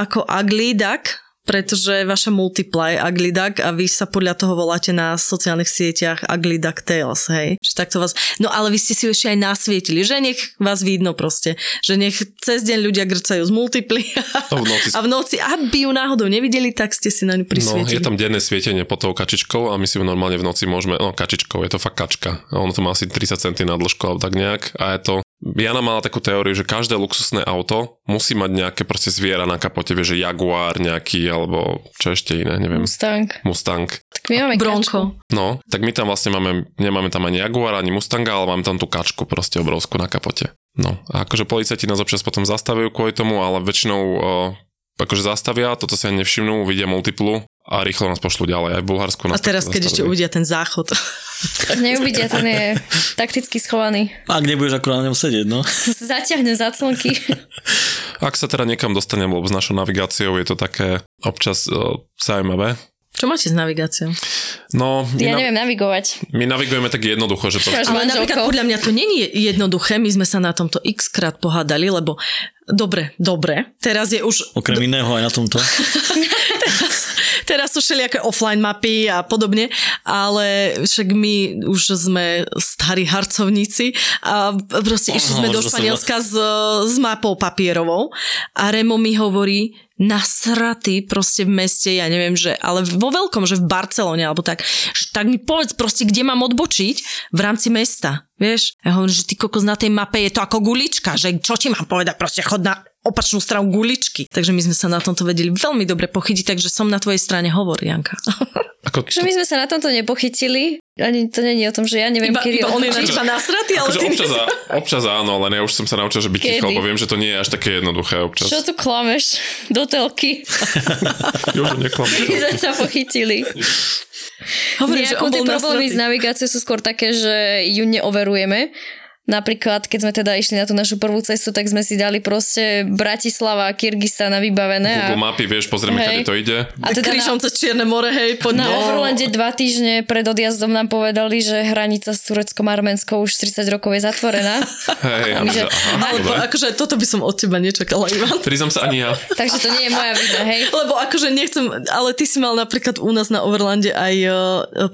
ako ugly duck, pretože je ugly duck a vy sa podľa toho voláte na sociálnych sieťach ugly duck tales, hej. Že takto vás... No ale vy ste si ešte aj nasvietili, že nech vás vidno proste, že nech cez deň ľudia grcajú z multiply No, v noci a v noci, aby ju náhodou nevideli, tak ste si na ňu No, prisvietili. je tam denné svietenie pod tou kačičkou a my si ju normálne v noci môžeme, no kačičkou, je to fakt kačka. A ono to má asi 30 cm na dĺžku alebo tak nejak a je to Jana mala takú teóriu, že každé luxusné auto musí mať nejaké proste zviera na kapote, vieš, že Jaguar nejaký, alebo čo ešte iné, neviem, Mustang. Mustang. Tak my máme kačku. Bronko. No, tak my tam vlastne máme, nemáme tam ani Jaguar, ani Mustanga, ale máme tam tú kačku proste obrovskú na kapote. No, a akože policajti nás občas potom zastavujú kvôli tomu, ale väčšinou o, akože zastavia, toto si ani nevšimnú, vidia multiplu a rýchlo nás pošlú ďalej. Aj v Bulharsku A nás teraz, keď ešte uvidia ten záchod. Neuvidia, ten je takticky schovaný. Ak nebudeš akurát na ňom sedieť, no. Zaťahne za clnky. Ak sa teda niekam dostanem, lebo s našou navigáciou je to také občas o, zaujímavé. Čo máte s navigáciou? No, Ja na, neviem navigovať. my navigujeme tak jednoducho, že proste... Ale napríklad podľa mňa to není jednoduché, my sme sa na tomto x krát pohádali, lebo dobre, dobre, teraz je už... Okrem iného aj na tomto. Teraz sú všelijaké offline mapy a podobne, ale však my už sme starí harcovníci a proste išli sme do. Španielska s, s mapou papierovou a Remo mi hovorí nasratý proste v meste, ja neviem, že, ale vo veľkom, že v Barcelone alebo tak, že tak mi povedz proste, kde mám odbočiť v rámci mesta, vieš? Ja hovorím, že ty kokos na tej mape je to ako gulička, že čo ti mám povedať, proste chod na opačnú stranu guličky. Takže my sme sa na tomto vedeli veľmi dobre pochytiť, takže som na tvojej strane hovor, Janka. Ako, Že my sme sa na tomto nepochytili. Ani to není o tom, že ja neviem, Iba, kedy iba on je na nasratý, ale akože ty... občas, á- občas áno, len ja už som sa naučil, že byť ticho, lebo viem, že to nie je až také jednoduché občas. Čo tu klameš do telky? Jožo, neklam. My sme sa pochytili. Hovorím, že on tie problémy s navigáciou sú skôr také, že ju neoverujeme. Napríklad, keď sme teda išli na tú našu prvú cestu, tak sme si dali proste Bratislava a Kyrgyzstana vybavené. A, Google mapy, vieš, pozrieme, Hej. kade to ide. a teda Krížom na, cez Čierne more, hej, poď na no. Overlande dva týždne pred odjazdom nám povedali, že hranica s Tureckom a Arménskou už 30 rokov je zatvorená. Hej, a my, že, aha, Ale po, dobre. akože toto by som od teba nečakala, Ivan. Priznam sa ani ja. Takže to nie je moja vina, hej. Lebo akože nechcem, ale ty si mal napríklad u nás na Overlande aj uh,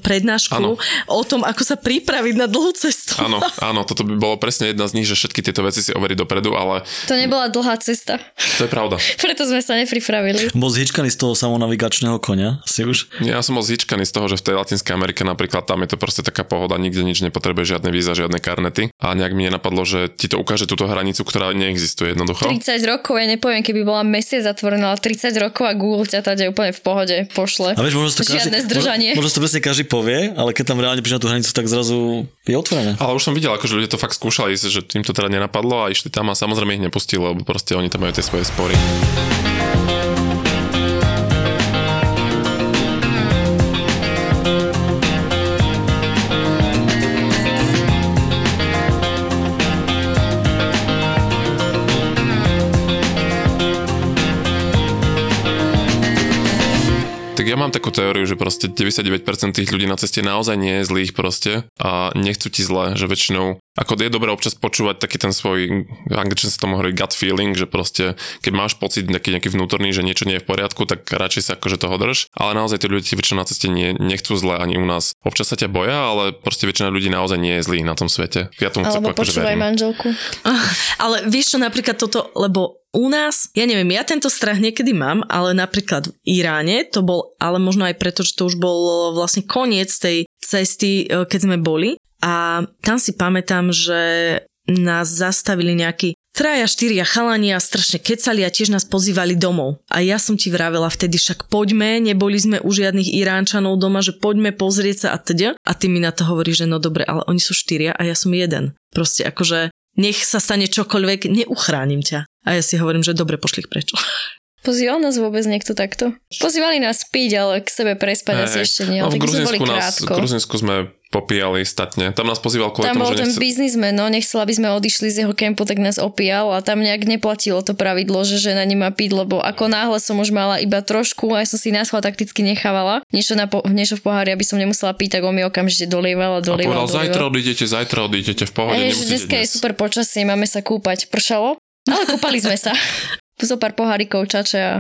prednášku Áno. o tom, ako sa pripraviť na dlhú cestu. Áno, áno, toto by bolo presne jedna z nich, že všetky tieto veci si overiť dopredu, ale To nebola dlhá cesta. to je pravda. Preto sme sa nepripravili. Bol zhičkaný z toho samonavigačného konia, asi už. Ja som bol zíčkaný z toho, že v tej Latinskej Amerike napríklad tam je to proste taká pohoda, nikde nič nepotrebuje, žiadne víza, žiadne karnety. A nejak mi nenapadlo, že ti to ukáže túto hranicu, ktorá neexistuje jednoducho. 30 rokov, ja nepoviem, keby bola mesiac zatvorená, ale 30 rokov a Google ťa tady úplne v pohode pošle. A vieš, možno si to Žiadne každý, zdržanie. Možno, možno si to presne každý povie, ale keď tam reálne príde na tú hranicu, tak zrazu je otvorené. Ale už som videl, akože ľudia to fakt skúšali, že im to teda nenapadlo a išli tam a samozrejme ich nepustili, lebo proste oni tam majú tie svoje spory. Ja mám takú teóriu, že proste 99% tých ľudí na ceste naozaj nie je zlých proste a nechcú ti zle, že väčšinou, ako je dobré občas počúvať taký ten svoj, v angličtine sa tomu hovorí gut feeling, že proste keď máš pocit nejaký, nejaký vnútorný, že niečo nie je v poriadku, tak radšej sa akože toho drž, ale naozaj tí ľudia ti väčšinou na ceste nie, nechcú zle ani u nás. Občas sa ťa boja, ale proste väčšina ľudí naozaj nie je zlých na tom svete. Ja tomu Alebo akože počúvaj verím. manželku. Ale vieš čo, napríklad toto, lebo u nás, ja neviem, ja tento strach niekedy mám, ale napríklad v Iráne to bol, ale možno aj preto, že to už bol vlastne koniec tej cesty, e, keď sme boli. A tam si pamätám, že nás zastavili nejakí traja, štyria chalani a strašne kecali a tiež nás pozývali domov. A ja som ti vravela vtedy, však poďme, neboli sme u žiadnych Iránčanov doma, že poďme pozrieť sa a teda. A ty mi na to hovoríš, že no dobre, ale oni sú štyria a ja som jeden. Proste akože nech sa stane čokoľvek, neuchránim ťa. A ja si hovorím, že dobre, pošli ich preč. Pozýval nás vôbec niekto takto? Pozývali nás piť, ale k sebe prespať asi ešte nie. No, v Gruzinsku, nás, v Gruzinsku sme popíjali statne. Tam nás pozýval kvôli Tam tomu, bol že ten nechce... biznismen, no nechcel, aby sme odišli z jeho kempu, tak nás opíjal a tam nejak neplatilo to pravidlo, že žena nemá piť, lebo ako náhle som už mala iba trošku, aj som si náschval takticky nechávala, niečo, na po, niečo v pohári, aby som nemusela piť, tak on mi okamžite dolieval a A dolieval. povedal, dolieval. zajtra odídete, zajtra odídete, v pohode, Ej, že dneska je dnes. super počasie, máme sa kúpať. Pršalo? Ale kúpali sme sa. Zo pár pohárikov čače a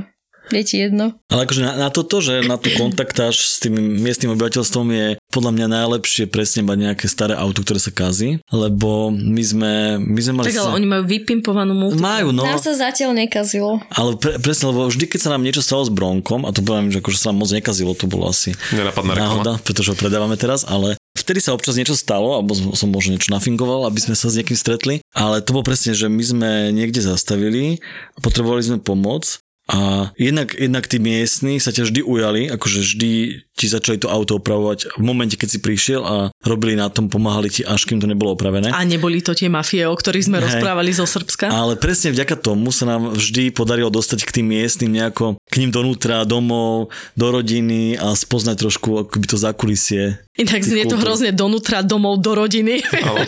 je ti jedno. Ale akože na, na toto, že na tú kontaktáž s tým miestnym obyvateľstvom je podľa mňa najlepšie presne mať nejaké staré auto, ktoré sa kazí, lebo my sme, my sme mali... Tak ale sa- oni majú vypimpovanú multi. Majú, no. Nám sa zatiaľ nekazilo. Ale pre, presne, lebo vždy, keď sa nám niečo stalo s bronkom, a to poviem, že akože sa nám moc nekazilo, to bolo asi Nenapadná reklama. náhoda, pretože ho predávame teraz, ale vtedy sa občas niečo stalo, alebo som- možno niečo nafingoval, aby sme sa s niekým stretli, ale to bolo presne, že my sme niekde zastavili a potrebovali sme pomoc a jednak, jednak tí miestni sa ťa vždy ujali, akože vždy ti začali to auto opravovať v momente, keď si prišiel a robili na tom, pomáhali ti, až kým to nebolo opravené. A neboli to tie mafie, o ktorých sme Hej. rozprávali zo Srbska? Ale presne vďaka tomu sa nám vždy podarilo dostať k tým miestnym nejako, k ním donútra, domov, do rodiny a spoznať trošku akoby to zákulisie. Inak znie to hrozne donútra domov do rodiny. Áno.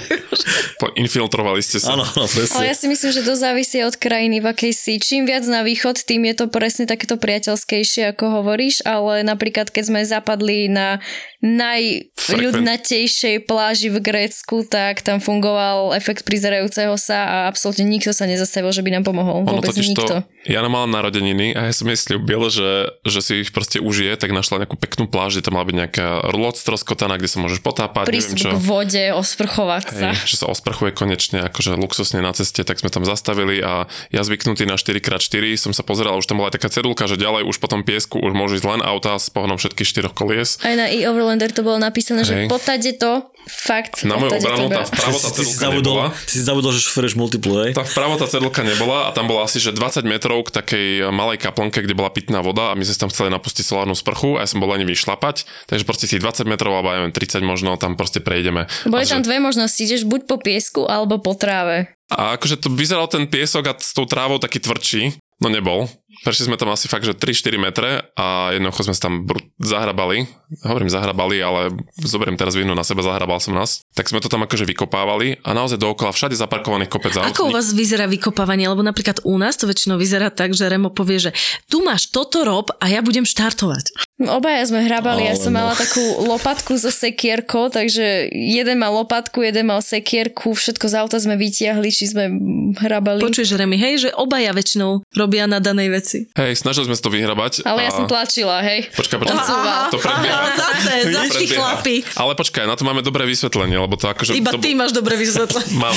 Po- Infiltrovali ste sa. Áno, áno. Ale ja si myslím, že to závisí od krajiny, v akej si. Čím viac na východ, tým je to presne takéto priateľskejšie, ako hovoríš, ale napríklad keď sme zapadli na najľudnatejšej pláži v Grécku, tak tam fungoval efekt prizerajúceho sa a absolútne nikto sa nezastavil, že by nám pomohol. Ono Vôbec nikto. to, Jana mala narodeniny a ja som jej slúbil, že, že si ich proste užije, tak našla nejakú peknú pláž, kde tam mala byť nejaká loď stroskotaná, kde sa môžeš potápať, neviem Prístup čo. k vode, osprchovať sa. Hej, že sa osprchuje konečne akože luxusne na ceste, tak sme tam zastavili a ja zvyknutý na 4x4 som sa pozeral, už tam bola aj taká cedulka, že ďalej už po tom piesku už môžu ísť len auta s pohonom všetkých štyroch kolies. Aj na e-Overlander to bolo napísané, že Hej. potade to, fakt. Na moju obranu tam vpravo tá ty, si cedulka zabudol, nebola. ty si zabudol, že šoferuješ multiple, hej? Tá vpravo tá cedulka nebola a tam bola asi že 20 metrov k takej malej kaplnke, kde bola pitná voda a my sme si tam chceli napustiť solárnu sprchu a ja som bol lenivý šlapať, takže proste tých 20 metrov alebo ja neviem 30 možno tam proste prejdeme. Boli a, že- tam dve možnosti, ideš buď po piesku alebo po tráve. a akože to vyzeral ten piesok a s tou trávou taký tvrdší, no nebol. Prešli sme tam asi fakt, že 3-4 metre a jednoducho sme sa tam br- zahrabali. Hovorím zahrabali, ale zoberiem teraz vinu na seba, zahrabal som nás. Tak sme to tam akože vykopávali a naozaj dookola všade zaparkovaných kopec aut. Ako u vás vyzerá vykopávanie? Lebo napríklad u nás to väčšinou vyzerá tak, že Remo povie, že tu máš toto rob a ja budem štartovať. Obaja sme hrabali, ja Ale som no. mala takú lopatku so sekierkou, takže jeden mal lopatku, jeden mal sekierku, všetko z auta sme vytiahli, či sme hrabali. Počuješ, Remy, hej, že obaja väčšinou robia na danej veci. Hej, snažili sme sa to vyhrabať. Ale a... ja som tlačila, hej. Počkaj, počkaj. Odsúva. To predbieha. Aha, zase, chlapi. Ale počkaj, na to máme dobré vysvetlenie, lebo to akože... Iba to ty máš dobre vysvetlené. Mám.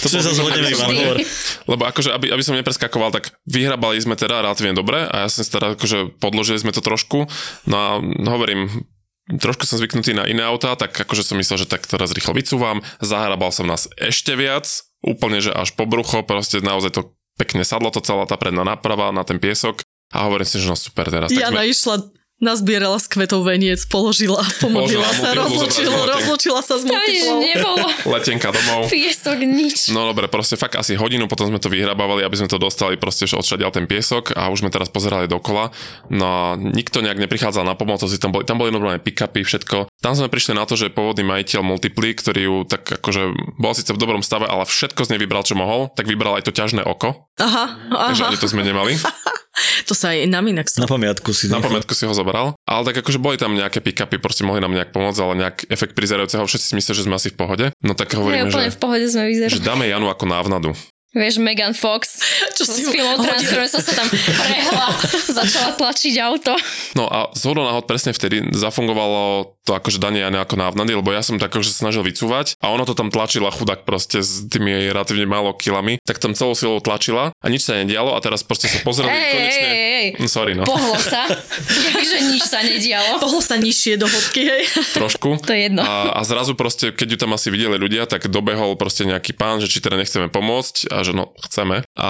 To Čo sa zhodneme, hovor. Lebo akože, aby, aby som nepreskakoval, tak vyhrabali sme teda relatívne dobre a ja som si teda akože podložili sme to trošku. No a hovorím, trošku som zvyknutý na iné autá, tak akože som myslel, že tak teraz rýchlo vycúvam. Zahrabal som nás ešte viac, úplne, že až po brucho, proste naozaj to pekne sadlo to celá tá predná náprava na ten piesok. A hovorím si, že no super teraz. Jana sme, išla nazbierala z kvetov veniec, položila, pomodlila sa, zobrala rozlúčila sa s multiplou. nebolo. letenka domov. Piesok, nič. No dobre, proste fakt asi hodinu potom sme to vyhrabávali, aby sme to dostali proste už odšadial ten piesok a už sme teraz pozerali dokola. No a nikto nejak neprichádzal na pomoc, si tam boli, tam boli normálne pick-upy, všetko. Tam sme prišli na to, že pôvodný majiteľ Multiply, ktorý ju tak akože bol síce v dobrom stave, ale všetko z nej vybral, čo mohol, tak vybral aj to ťažné oko, Aha, takže aha. ani to sme nemali. To sa aj nám inak Na stalo. pamiatku si Na pamätku si ho zobral. Ale tak akože boli tam nejaké pick-upy, proste mohli nám nejak pomôcť, ale nejak efekt prizerajúceho, všetci si myslia, že sme asi v pohode. No tak hovoríme, že, v pohode sme vyzerali. že dáme Janu ako návnadu. Vieš, Megan Fox, Čo s si filmom hodil? Transformer som sa tam prehla, začala tlačiť auto. No a z náhod presne vtedy zafungovalo to akože danie aj nejako návnady, lebo ja som tak akože snažil vycúvať a ono to tam tlačila chudák proste s tými jej relatívne málo kilami, tak tam celou silou tlačila a nič sa nedialo a teraz proste sa pozreli Ej, konečne. ej, ej, ej. No, sorry, no. Pohlo sa. Takže nič sa nedialo. Pohlo sa nižšie do hĺbky, hej. trošku. To je jedno. A, a zrazu proste, keď ju tam asi videli ľudia, tak dobehol proste nejaký pán, že či teda nechceme pomôcť a že no, chceme. A,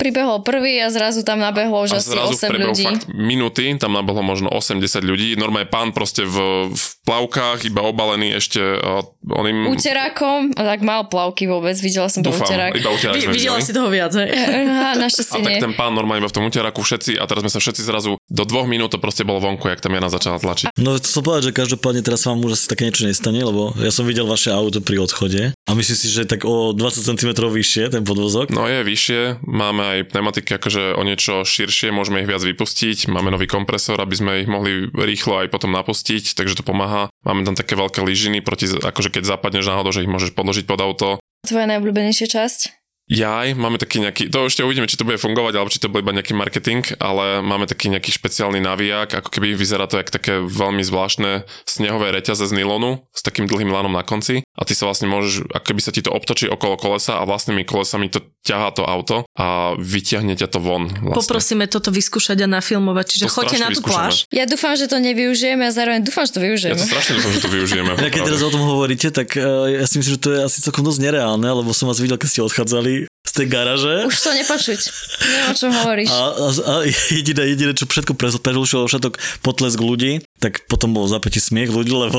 Pribehol prvý a zrazu tam nabehlo už a asi zrazu v 8 priebehu ľudí. fakt minúty, tam nabehlo možno 80 ľudí. Normálne pán proste v, v plavkách, iba obalený ešte uh, oným... Úterákom, a tak mal plavky vôbec, videla som to úterák. iba uterák Vy, videla si toho viac, hej. A našťastie tak ten pán normálne iba v tom uteráku všetci a teraz sme sa všetci zrazu do dvoch minút to proste bolo vonku, jak tam Jana začala tlačiť. No to som povedať, že každopádne teraz vám už asi také niečo nestane, lebo ja som videl vaše auto pri odchode a myslím si, že tak o 20 cm vyššie ten podvozok. No je vyššie, máme aj pneumatiky akože o niečo širšie, môžeme ich viac vypustiť, máme nový kompresor, aby sme ich mohli rýchlo aj potom napustiť, takže to pomáha. Máme tam také veľké lyžiny, proti, akože keď zapadneš náhodou, že ich môžeš podložiť pod auto. Tvoja najobľúbenejšia časť? Jaj, máme taký nejaký, to ešte uvidíme, či to bude fungovať, alebo či to bude iba nejaký marketing, ale máme taký nejaký špeciálny navíjak, ako keby vyzerá to jak také veľmi zvláštne snehové reťaze z nylonu s takým dlhým lanom na konci a ty sa vlastne môžeš, ako keby sa ti to obtočí okolo kolesa a vlastnými kolesami to ťahá to auto a vyťahne ťa to von. Vlastne. Poprosíme toto vyskúšať a nafilmovať, čiže To choďte na tú pláž. Ja dúfam, že to nevyužijeme a zároveň dúfam, že to Ja využijeme. to strašne dúfam, že to využijeme. Ja keď teraz o tom hovoríte, tak uh, ja si myslím, že to je asi celkom dosť nereálne, lebo som vás videl, keď ste odchádzali z tej garáže. Už to nepočuť. Neviem, o čom hovoríš. A, a, a jediné, jediné, čo všetko pre- prerušilo všetok potlesk ľudí, tak potom bol zapätí smiech ľudí, lebo,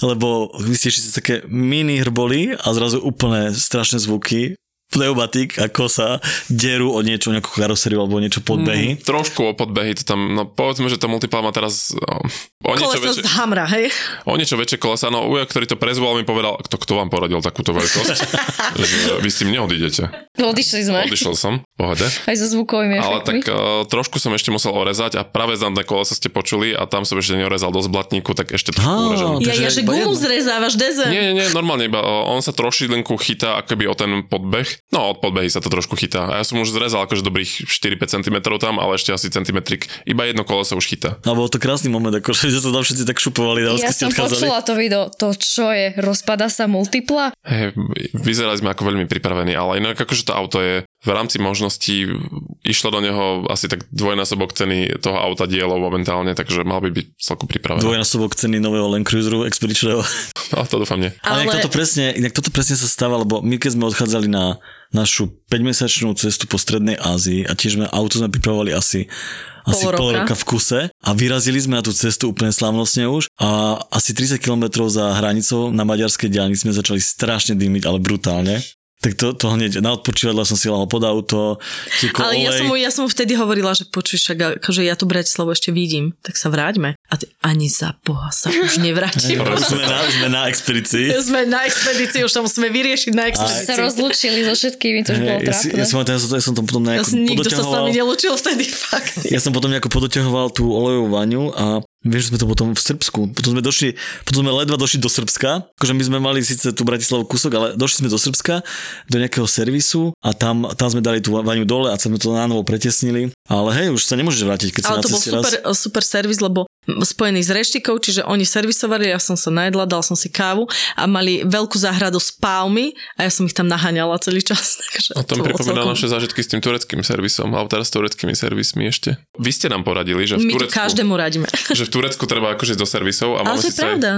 lebo vy ste cez také mini hrboli a zrazu úplne strašné zvuky pneumatik a kosa derú o niečo, nejakú karoseriu alebo niečo podbehy. Mm, trošku o podbehy to tam, no povedzme, že tá multipla má teraz o, o, niečo z väčšie, hamra, hej. o niečo väčšie kolesa, no uja, ktorý to prezval, mi povedal, kto, kto vám poradil takúto veľkosť, že vy s tým neodídete. Odišli sme. Odišiel som, pohode. Aj so zvukovými Ale efektmi. tak uh, trošku som ešte musel orezať a práve zadné koleso ste počuli a tam som ešte neorezal do zblatníku, tak ešte trošku Á. urežem. Ja, ja, že gumu zrezávaš, deze. Nie, nie, nie, normálne iba o, on sa trošilinku chytá akoby o ten podbeh. No od podbehy sa to trošku chytá. A ja som už zrezal akože dobrých 4-5 cm tam, ale ešte asi centimetrik. Iba jedno koleso už chytá. A bol to krásny moment, akože že sa tam všetci tak šupovali, na Ja som odchádzali. počula to video, to čo je, rozpada sa multipla? Hey, vyzerali sme ako veľmi pripravení, ale inak akože to auto je v rámci možností išlo do neho asi tak dvojnásobok ceny toho auta dielov momentálne, takže mal by byť celku pripravený. Dvojnásobok ceny nového Land Cruiseru Expeditionného. Ale to dúfam nie. Ale, Ale- toto presne, inak toto presne sa stáva, lebo my keď sme odchádzali na našu 5-mesačnú cestu po Strednej Ázii a tiež sme auto sme pripravovali asi asi Pol pol roka. roka v kuse a vyrazili sme na tú cestu úplne slávnostne už a asi 30 km za hranicou na maďarskej diálnici sme začali strašne dymiť, ale brutálne. Tak to, to hneď na odpočívadla som si lahol pod auto, tiekol Ale ja olej. som, mu, ja som mu vtedy hovorila, že počuj, však akože ja tu Bratislavu ešte vidím, tak sa vráťme. A ty, ani za boha sa už nevrátim. Sme na, sme na expedícii. sme na expedícii, už to musíme vyriešiť na Sa expedícii. rozlúčili so všetkými, to už bolo ja, si, trápne. ja, som, ja, som, ja som tam potom Ja nejako som, nikto sa s nami nelúčil vtedy, fakt. Ja som potom nejako podoťahoval tú olejovú vaňu a vieš, sme to potom v Srbsku. Potom sme došli, potom sme ledva došli do Srbska. Akože my sme mali síce tú Bratislavu kúsok, ale došli sme do Srbska, do nejakého servisu a tam, tam sme dali tú vaňu dole a sme to na novo pretesnili. Ale hej, už sa nemôžeš vrátiť, keď si Ale to bol super, raz. super servis, lebo spojený s reštikou, čiže oni servisovali, ja som sa najedla, dal som si kávu a mali veľkú záhradu s pálmy a ja som ich tam naháňala celý čas. Takže A to mi bolo pripomína celkom- naše zážitky s tým tureckým servisom, alebo teraz s tureckými servismi ešte. Vy ste nám poradili, že v My Turecku, každému radíme. že v Turecku treba akože ísť do servisov a Ale máme to je pravda.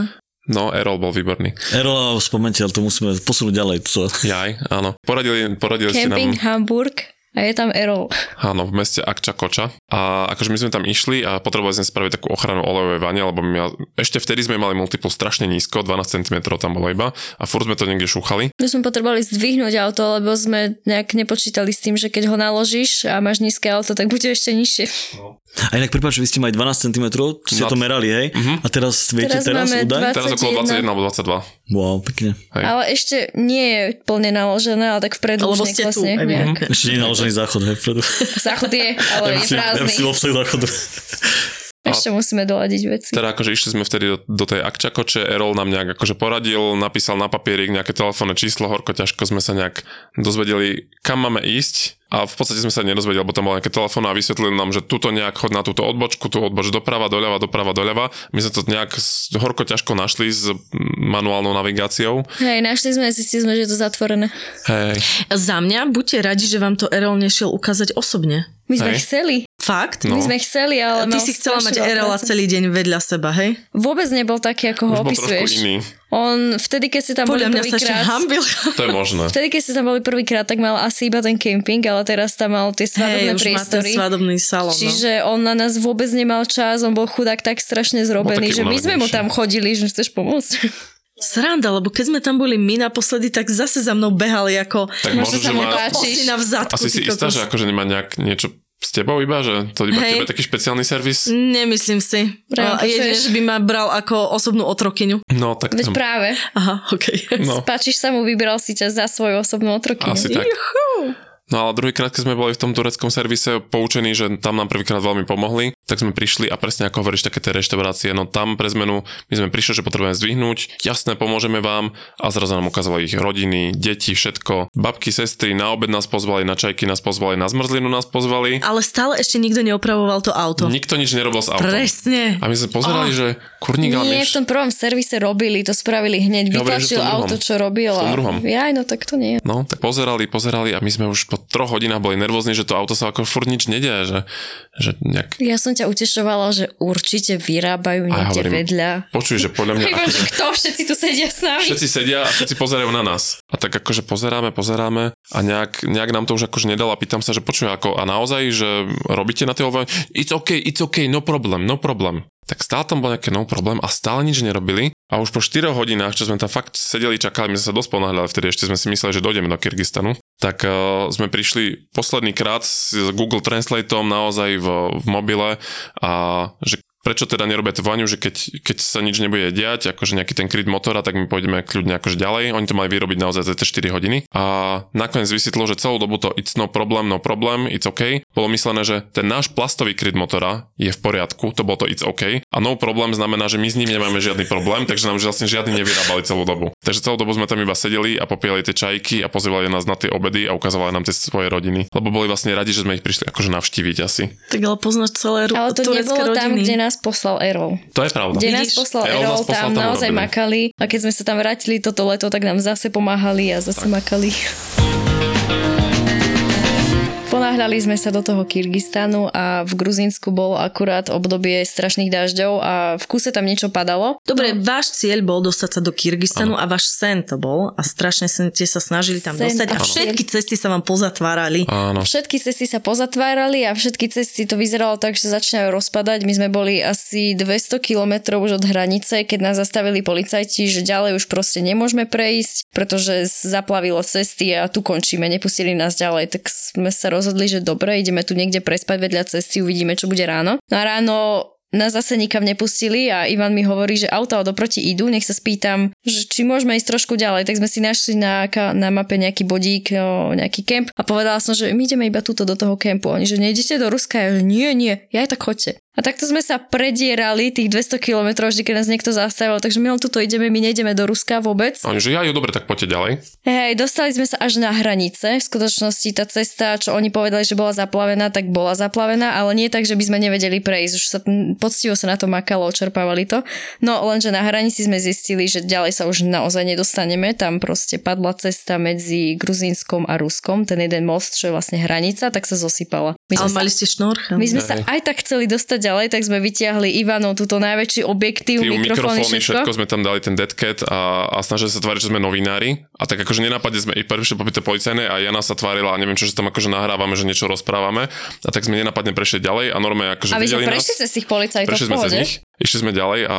No, Errol bol výborný. Erola, spomente, ale to musíme posunúť ďalej. To. Jaj, áno. Poradili, poradili ste Camping nám... Hamburg a je tam Errol. Áno, v meste Akča Koča. A akože my sme tam išli a potrebovali sme spraviť takú ochranu olejovej vane, lebo my mal, ešte vtedy sme mali multiple strašne nízko, 12 cm tam bolo iba a furt sme to niekde šúchali. My sme potrebovali zdvihnúť auto, lebo sme nejak nepočítali s tým, že keď ho naložíš a máš nízke auto, tak bude ešte nižšie. A inak prepáč, vy ste mali 12 cm, ste Nad- to merali, hej? Mhm. A teraz, viete Teraz teraz, údaj? 20. Teraz okolo 21 alebo 22. Wow, pekne. Hej. Ale ešte nie je plne naložené, ale tak vpredu Lebo už ste tu, neklesne. evidentne. nejak. Ešte nie je naložený záchod, hej, vpredu. Záchod je, ale je Ja prázdny. si obsah záchodu. Ešte musíme doladiť veci. Teda akože išli sme vtedy do, do tej Akčakoče, Erol nám nejak akože poradil, napísal na papierik nejaké telefónne číslo, horko ťažko sme sa nejak dozvedeli, kam máme ísť a v podstate sme sa nedozvedeli, lebo tam bolo nejaké telefón a vysvetlili nám, že tuto nejak chod na túto odbočku, tu odboč doprava, doľava, doprava, doľava. My sme to nejak horko ťažko našli s manuálnou navigáciou. Hej, našli sme, zistili sme, že je to zatvorené. Hej, Za mňa buďte radi, že vám to Errol nešiel ukázať osobne. My sme Hej. chceli. Fakt? No. My sme chceli, ale Ty mal si chcela mať práce. celý deň vedľa seba, hej? Vôbec nebol taký, ako ho už bol trošku opisuješ. iný. On vtedy, keď si tam Podľa boli mňa sa prvýkrát... hambil. To je možné. Vtedy, keď si tam boli prvýkrát, tak mal asi iba ten camping, ale teraz tam mal tie svadobné Hej, už má ten priestory. svadobný salón. no. Čiže on na nás vôbec nemal čas, on bol chudák tak strašne zrobený, taký že my sme mu tam chodili, že chceš pomôcť. Sranda, lebo keď sme tam boli my naposledy, tak zase za mnou behali ako Tak Možno že má... Asi si istá, že akože nemá nejak niečo s tebou iba, že to iba Hej. tebe taký špeciálny servis? Nemyslím si. Jedine, že by ma bral ako osobnú otrokyňu. No, tak Veď tam, práve. Aha, okej. no, Páčiš sa mu, vybral si ťa za svoju osobnú otrokyňu. asi tak. Juhu. No ale druhýkrát, keď sme boli v tom tureckom servise poučení, že tam nám prvýkrát veľmi pomohli, tak sme prišli a presne ako hovoríš, také tie reštaurácie, no tam pre zmenu my sme prišli, že potrebujeme zdvihnúť, jasné, pomôžeme vám a zrazu nám ukázali ich rodiny, deti, všetko. Babky, sestry, na obed nás pozvali, na čajky nás pozvali, na zmrzlinu nás pozvali. Ale stále ešte nikto neopravoval to auto. Nikto nič nerobil s autom. Presne. A my sme pozerali, že kurník, Nie, v tom prvom servise robili, to spravili hneď. Ja Vytlačil auto, čo robil. V tom a- druhom. Jaj, no tak to nie. No, tak pozerali, pozerali a my sme už po troch hodinách boli nervózni, že to auto sa ako furt nič nedieje, že, že nejak... Ja som ťa utešovala, že určite vyrábajú niekde hovorím, vedľa. Počuj, že podľa mňa... Že akože- kto všetci tu sedia s nami. Všetci sedia a všetci pozerajú na nás. A tak akože pozeráme, pozeráme a nejak, nejak nám to už akože nedalo a pýtam sa, že počuj, ako a naozaj, že robíte na tej? It's okay, it's okay, no problem, no problem. Tak stále tam bol nejaké no problém a stále nič nerobili. A už po 4 hodinách, čo sme tam fakt sedeli, čakali, my sme sa dosť ponáhľali, vtedy ešte sme si mysleli, že dojdeme do Kyrgyzstanu, tak uh, sme prišli posledný krát s Google Translateom naozaj v, v mobile a že prečo teda nerobia tú vaňu, že keď, keď sa nič nebude diať, akože nejaký ten kryt motora, tak my pôjdeme kľudne akože ďalej. Oni to mali vyrobiť naozaj za tie 4 hodiny. A nakoniec vysvetlo, že celú dobu to it's no problem, no problem, it's okay. Bolo myslené, že ten náš plastový kryt motora je v poriadku, to bolo to it's okay. A no problem znamená, že my s ním nemáme žiadny problém, takže nám vlastne žiadny nevyrábali celú dobu. Takže celú dobu sme tam iba sedeli a popíjali tie čajky a pozývali nás na tie obedy a ukazovali nám tie svoje rodiny. Lebo boli vlastne radi, že sme ich prišli akože navštíviť asi. Tak ale poznáš celé ru- Ale to nebolo tam, rodiny. kde nás poslal Erol. To je pravda. Kde nás poslal Erol Erol, nás poslal, tam tam naozaj robili. makali a keď sme sa tam vrátili toto leto, tak nám zase pomáhali a zase makali. Ponáhľali sme sa do toho Kyrgyzstanu a v Gruzínsku bolo akurát obdobie strašných dažďov a v kuse tam niečo padalo. Dobre, váš cieľ bol dostať sa do Kyrgyzstanu a váš sen to bol a strašne ste sa snažili tam Sen dostať a a všetky cesty sa vám pozatvárali. Áno. Všetky cesty sa pozatvárali a všetky cesty to vyzeralo tak, že začínajú rozpadať. My sme boli asi 200 kilometrov už od hranice, keď nás zastavili policajti, že ďalej už proste nemôžeme prejsť, pretože zaplavilo cesty a tu končíme, nepustili nás ďalej. Tak sme sa rozhodli, že dobre, ideme tu niekde prespať vedľa cesty, uvidíme, čo bude ráno. No a ráno nás zase nikam nepustili a Ivan mi hovorí, že auta odoproti idú, nech sa spýtam, že či môžeme ísť trošku ďalej. Tak sme si našli na, na mape nejaký bodík, nejaký kemp a povedala som, že my ideme iba túto do toho kempu. Oni, že nejdete do Ruska? Ja, že nie, nie, ja aj tak chodte. A takto sme sa predierali tých 200 km, vždy keď nás niekto zastavil, takže my len tuto ideme, my nejdeme do Ruska vôbec. A oni, že ja, jo, dobre, tak poďte ďalej. Hej, dostali sme sa až na hranice. V skutočnosti tá cesta, čo oni povedali, že bola zaplavená, tak bola zaplavená, ale nie tak, že by sme nevedeli prejsť. Už sa poctivo sa na to makalo, očerpávali to. No lenže na hranici sme zistili, že ďalej sa už naozaj nedostaneme. Tam proste padla cesta medzi Gruzínskom a Ruskom. Ten jeden most, čo je vlastne hranica, tak sa zosypala. My Ale sme, sa, mali ste šnorchel. my sme sa Hej. aj tak chceli dostať ďalej, tak sme vytiahli Ivanov túto najväčší objektív, Tí mikrofóny, mikrofóny, všetko. všetko sme tam dali ten dead cat a, a snažili sa tváriť, že sme novinári. A tak akože nenápadne sme i prvšie popýte policajné a Jana sa tvárila a neviem čo, že tam akože nahrávame, že niečo rozprávame. A tak sme nenápadne prešli ďalej a normálne akože A vy videli prešli cez tých policajtov Prešli sme cez nich, išli sme ďalej a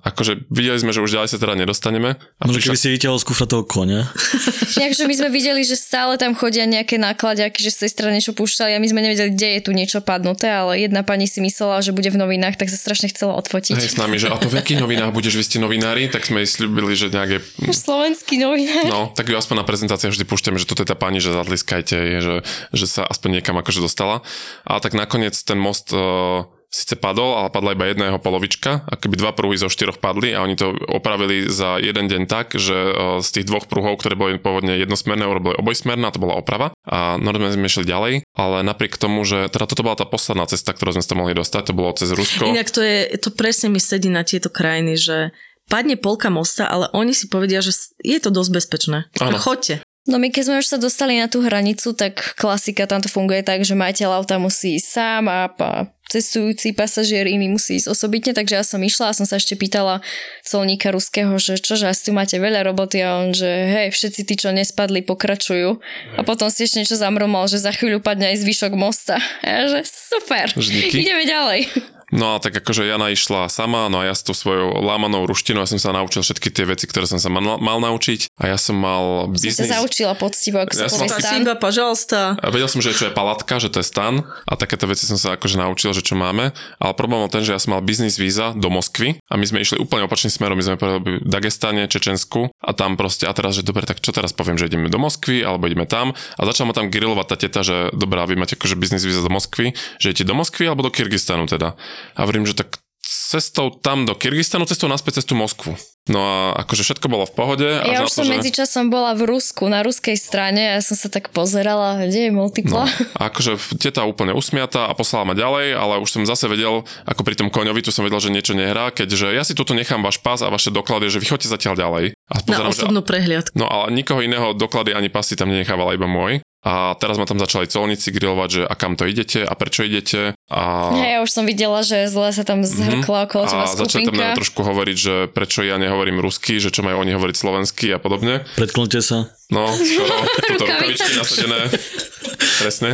akože videli sme, že už ďalej sa teda nedostaneme. A Možno prišla- keby si vyťahol z kufra toho konia. Nejak, že my sme videli, že stále tam chodia nejaké nákladiaky, že z tej strany niečo púšťali a my sme nevedeli, kde je tu niečo padnuté, ale jedna pani si myslela, že bude v novinách, tak sa strašne chcela odfotiť. Hej, s nami, že a to v akých novinách budeš, vy ste novinári, tak sme jej slúbili, že nejak je... Už slovenský novinár. No, tak ju aspoň na prezentáciách vždy púšťame, že toto je tá pani, že zatliskajte, je, že, že sa aspoň niekam akože dostala. A tak nakoniec ten most uh, síce padol, ale padla iba jedna jeho polovička a keby dva pruhy zo štyroch padli a oni to opravili za jeden deň tak, že e, z tých dvoch pruhov, ktoré boli pôvodne jednosmerné, urobili obojsmerné a to bola oprava a normálne sme išli ďalej, ale napriek tomu, že teda toto bola tá posledná cesta, ktorú sme sa mohli dostať, to bolo cez Rusko. Inak to je, to presne mi sedí na tieto krajiny, že padne polka mosta, ale oni si povedia, že je to dosť bezpečné. Áno. Choďte. No my keď sme už sa dostali na tú hranicu, tak klasika tam to funguje tak, že majiteľ auta musí ísť sám a, a cestujúci pasažier iný musí ísť osobitne, takže ja som išla a som sa ešte pýtala colníka ruského, že čože asi tu máte veľa roboty a on, že hej, všetci tí, čo nespadli, pokračujú. A potom si ešte niečo zamromal, že za chvíľu padne aj zvyšok mosta. A ja, že super, Vždyky. ideme ďalej. No a tak akože Jana išla sama, no a ja s tou svojou lámanou ruštinou, ja som sa naučil všetky tie veci, ktoré som sa mal, mal naučiť a ja som mal Som sa biznis. zaučila poctivo, ako Ja sa som povie stan. Pažalsta. A vedel som, že čo je palatka, že to je stan a takéto veci som sa akože naučil, že čo máme. Ale problém bol ten, že ja som mal biznis víza do Moskvy a my sme išli úplne opačným smerom. My sme povedali v Dagestane, Čečensku a tam proste, a teraz, že dobre, tak čo teraz poviem, že ideme do Moskvy alebo ideme tam. A začala ma tam grilovať tá teta, že dobre, a vy máte akože biznis víza do Moskvy, že idete do Moskvy alebo do Kyrgyzstanu teda. A hovorím, že tak cestou tam do Kyrgyzstanu, cestou naspäť cez tú Moskvu. No a akože všetko bolo v pohode. až Ja na už som že... medzičasom bola v Rusku, na ruskej strane a ja som sa tak pozerala, kde je No, multipla. a akože teta úplne usmiata a poslala ma ďalej, ale už som zase vedel, ako pri tom koňovi, tu som vedel, že niečo nehrá, keďže ja si tuto nechám váš pás a vaše doklady, že vy chodte zatiaľ ďalej. A Na pozerám, že... osobnú prehliadku. No ale nikoho iného doklady ani pasy tam nenechávala, iba môj. A teraz ma tam začali colníci grilovať, že a kam to idete a prečo idete. A, Ja, ja už som videla, že zle sa tam zhrkla okolo teba Mhm. a začali tam na trošku hovoriť, že prečo ja nehovorím rusky, že čo majú oni hovoriť slovensky a podobne. Predklonte sa. No, skoro. Rukavice. rukavičky nasadené. Presne.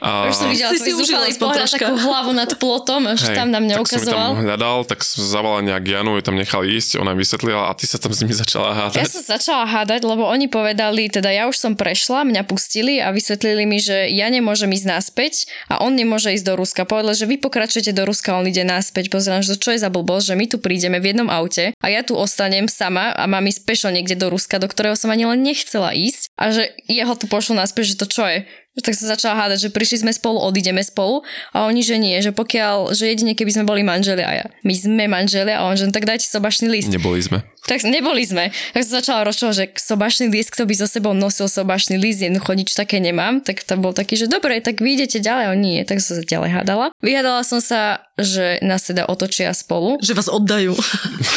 A... Už som videla Si si tvoj zúfalý pohľad, takú hlavu nad plotom, až Hej, tam na mňa tak som ju ukazoval. tam hľadal, tak som zavolal nejak Janu, ju tam nechal ísť, ona mi vysvetlila a ty sa tam s nimi začala Ja hádať. som začala hádať, lebo oni povedali, teda ja už som prešla, mňa pustili a vysvetlili mi, že ja nemôžem ísť naspäť a on nemôže ísť do Ruska. Povedali, že vy pokračujete do Ruska, on ide naspäť. Pozerám, že čo je za blbosť, že my tu prídeme v jednom aute a ja tu ostanem sama a mám ísť pešo niekde do Ruska, do ktorého som ani len nechcela ísť a že jeho tu pošlo naspäť, že to čo je. Tak sa začala hádať, že prišli sme spolu, odídeme spolu a oni, že nie, že pokiaľ, že jedine keby sme boli manželia a ja, my sme manželia a on, že no tak dajte sobašný list. Neboli sme. Tak neboli sme. Tak som začala rozčovať, že sobašný list, kto by so sebou nosil sobašný list, jednoducho nič také nemám. Tak to bol taký, že dobre, tak vy idete ďalej, on nie. Tak som sa ďalej hádala. Vyhádala som sa, že nás teda otočia spolu. Že vás oddajú.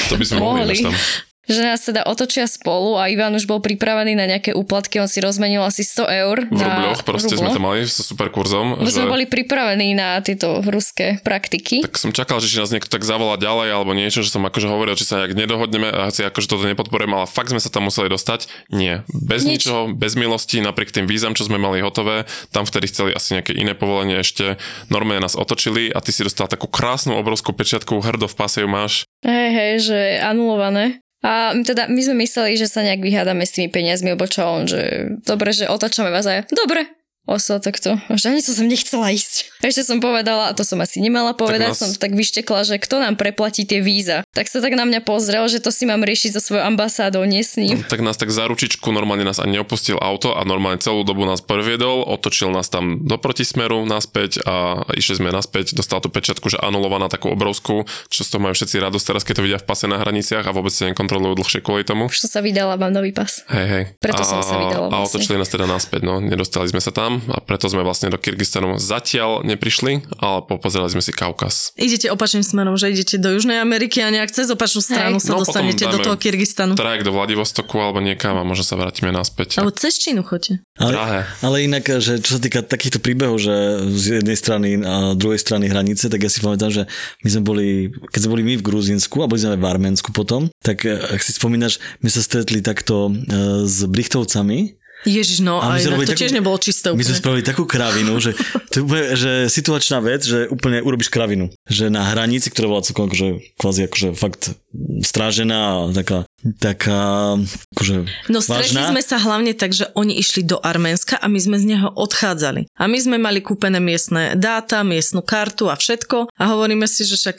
To by sme mohli, Mohli. tam. Že nás teda otočia spolu a Ivan už bol pripravený na nejaké úplatky, on si rozmenil asi 100 eur. V na rubľoch proste sme rubloch. to mali so super kurzom. Že... sme boli pripravení na tieto ruské praktiky. Tak som čakal, že či nás niekto tak zavolá ďalej alebo niečo, že som akože hovoril, či sa nejak nedohodneme a si akože toto nepodporujem, ale fakt sme sa tam museli dostať. Nie. Bez Nič. ničoho, bez milosti, napriek tým vízam, čo sme mali hotové, tam vtedy chceli asi nejaké iné povolenie ešte. Normálne nás otočili a ty si dostal takú krásnu obrovskú pečiatku, hrdo v pase ju máš. Hej, hej, že anulované. A teda my sme mysleli, že sa nejak vyhádame s tými peniazmi, lebo čo on, že dobre, že otačame vás a ja, dobre, Osa takto. Že ani som sem nechcela ísť. Ešte som povedala, a to som asi nemala povedať, nás- som tak vyštekla, že kto nám preplatí tie víza. Tak sa tak na mňa pozrel, že to si mám riešiť so svojou ambasádou, nie s ním. Tak nás tak za ručičku normálne nás ani neopustil auto a normálne celú dobu nás previedol, otočil nás tam do protismeru naspäť a išli sme naspäť, dostal tú pečiatku, že anulovaná takú obrovskú, čo z toho majú všetci radosť teraz, keď to vidia v pase na hraniciach a vôbec sa nekontrolujú dlhšie kvôli tomu. Už som sa vydala, mám nový pas. Hej, hej. Preto a, som sa vydala A vlastne. otočili nás teda naspäť, no. Nedostali sme sa tam a preto sme vlastne do Kyrgyzstanu zatiaľ neprišli, ale popozerali sme si Kaukaz. Idete opačným smerom, že idete do Južnej Ameriky a nejak cez opačnú stranu sa No, dostanete do toho Kyrgyzstanu. Trajek do Vladivostoku alebo niekam a možno sa vrátime naspäť. Alebo cez Čínu chodte. Ale, ale inak, že čo sa týka takýchto príbehov, že z jednej strany a druhej strany hranice, tak ja si pamätám, že my sme boli, keď sme boli my v Gruzínsku a boli sme aj v Arménsku potom, tak eh, ak si spomínaš, my sa stretli takto eh, s Brichtovcami Ježiš, no, A my aj to takú- tiež nebolo čisté My sme úplne. spravili takú kravinu, že to je úplne, že situačná vec, že úplne urobíš kravinu. Že na hranici, ktorá bola celkom akože, kvázi akože fakt strážená a taká, taká akože No stretli vážna. sme sa hlavne tak, že oni išli do Arménska a my sme z neho odchádzali. A my sme mali kúpené miestne dáta, miestnu kartu a všetko a hovoríme si, že však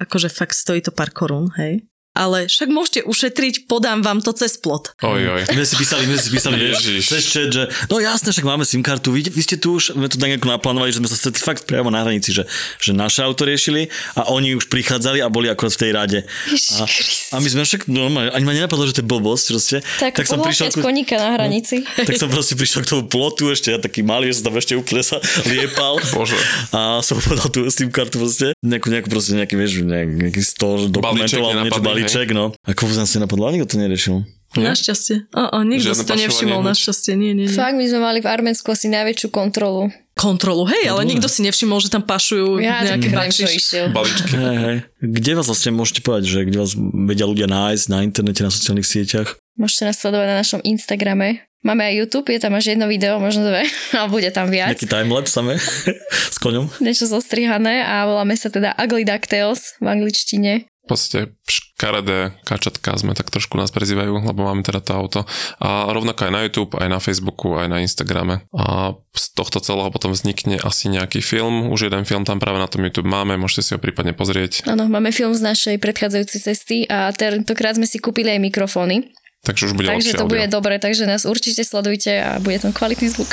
akože fakt stojí to pár korún, hej. Ale však môžete ušetriť, podám vám to cez plot. Oj, oj. My si písali, my si písali, vieš, Ježiš. cez chat, že no jasne, však máme SIM kartu, vy, vy ste tu už, sme to tak nejako naplánovali, že sme sa stretli fakt priamo na hranici, že, že naše auto riešili a oni už prichádzali a boli akorát v tej rade. A, a my sme však, no, ani ma nenapadlo, že to je blbosť, proste. Tak, tak som prišiel... ku- koníka na hranici. tak som proste prišiel k tomu plotu ešte, ja taký malý, že som tam ešte úplne sa liepal. Bože. A som podal tú SIM kartu proste, nejakú, nejakú proste nejaký, vieš, nejak, nejaký stôl dokumentov alebo niečo, nenapadný, balíček, no. A sa si napadlo, a nikto to neriešil. Nie? Našťastie. O, o, nikto Žiadne si to nevšimol, našťastie. Nie, nie, nie. Fakt, my sme mali v Arménsku asi najväčšiu kontrolu. Kontrolu, hej, ale nikto si nevšimol, že tam pašujú Ja čo bakšiš. Balíčky. Hej, hej. Kde vás vlastne môžete povedať, že kde vás vedia ľudia nájsť na internete, na sociálnych sieťach? Môžete nás sledovať na našom Instagrame. Máme aj YouTube, je tam až jedno video, možno dve, ale bude tam viac. Nejaký timelapse samé s koňom? Niečo zostrihané a voláme sa teda Ugly DuckTales v angličtine. Podstate škaredé kačatka sme tak trošku nás prezývajú, lebo máme teda to auto. A rovnako aj na YouTube, aj na Facebooku, aj na Instagrame. A z tohto celého potom vznikne asi nejaký film. Už jeden film tam práve na tom YouTube máme, môžete si ho prípadne pozrieť. Áno, máme film z našej predchádzajúcej cesty a tentokrát sme si kúpili aj mikrofóny. Takže už bude takže to audio. bude dobre, takže nás určite sledujte a bude tam kvalitný zvuk.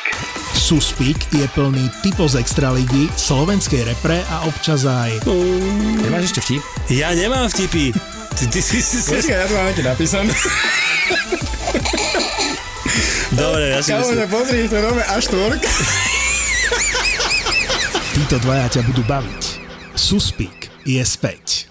je plný typov z Extraligy, slovenskej repre a občas aj Nemáš ešte vtip? Ja nemám vtipy. Ty, ty, ty, ty, ty. ja to mám ti napísané. Dobre, ja si myslím. pozri, to nové A4. títo dvaja ťa budú baviť. Suspík je späť.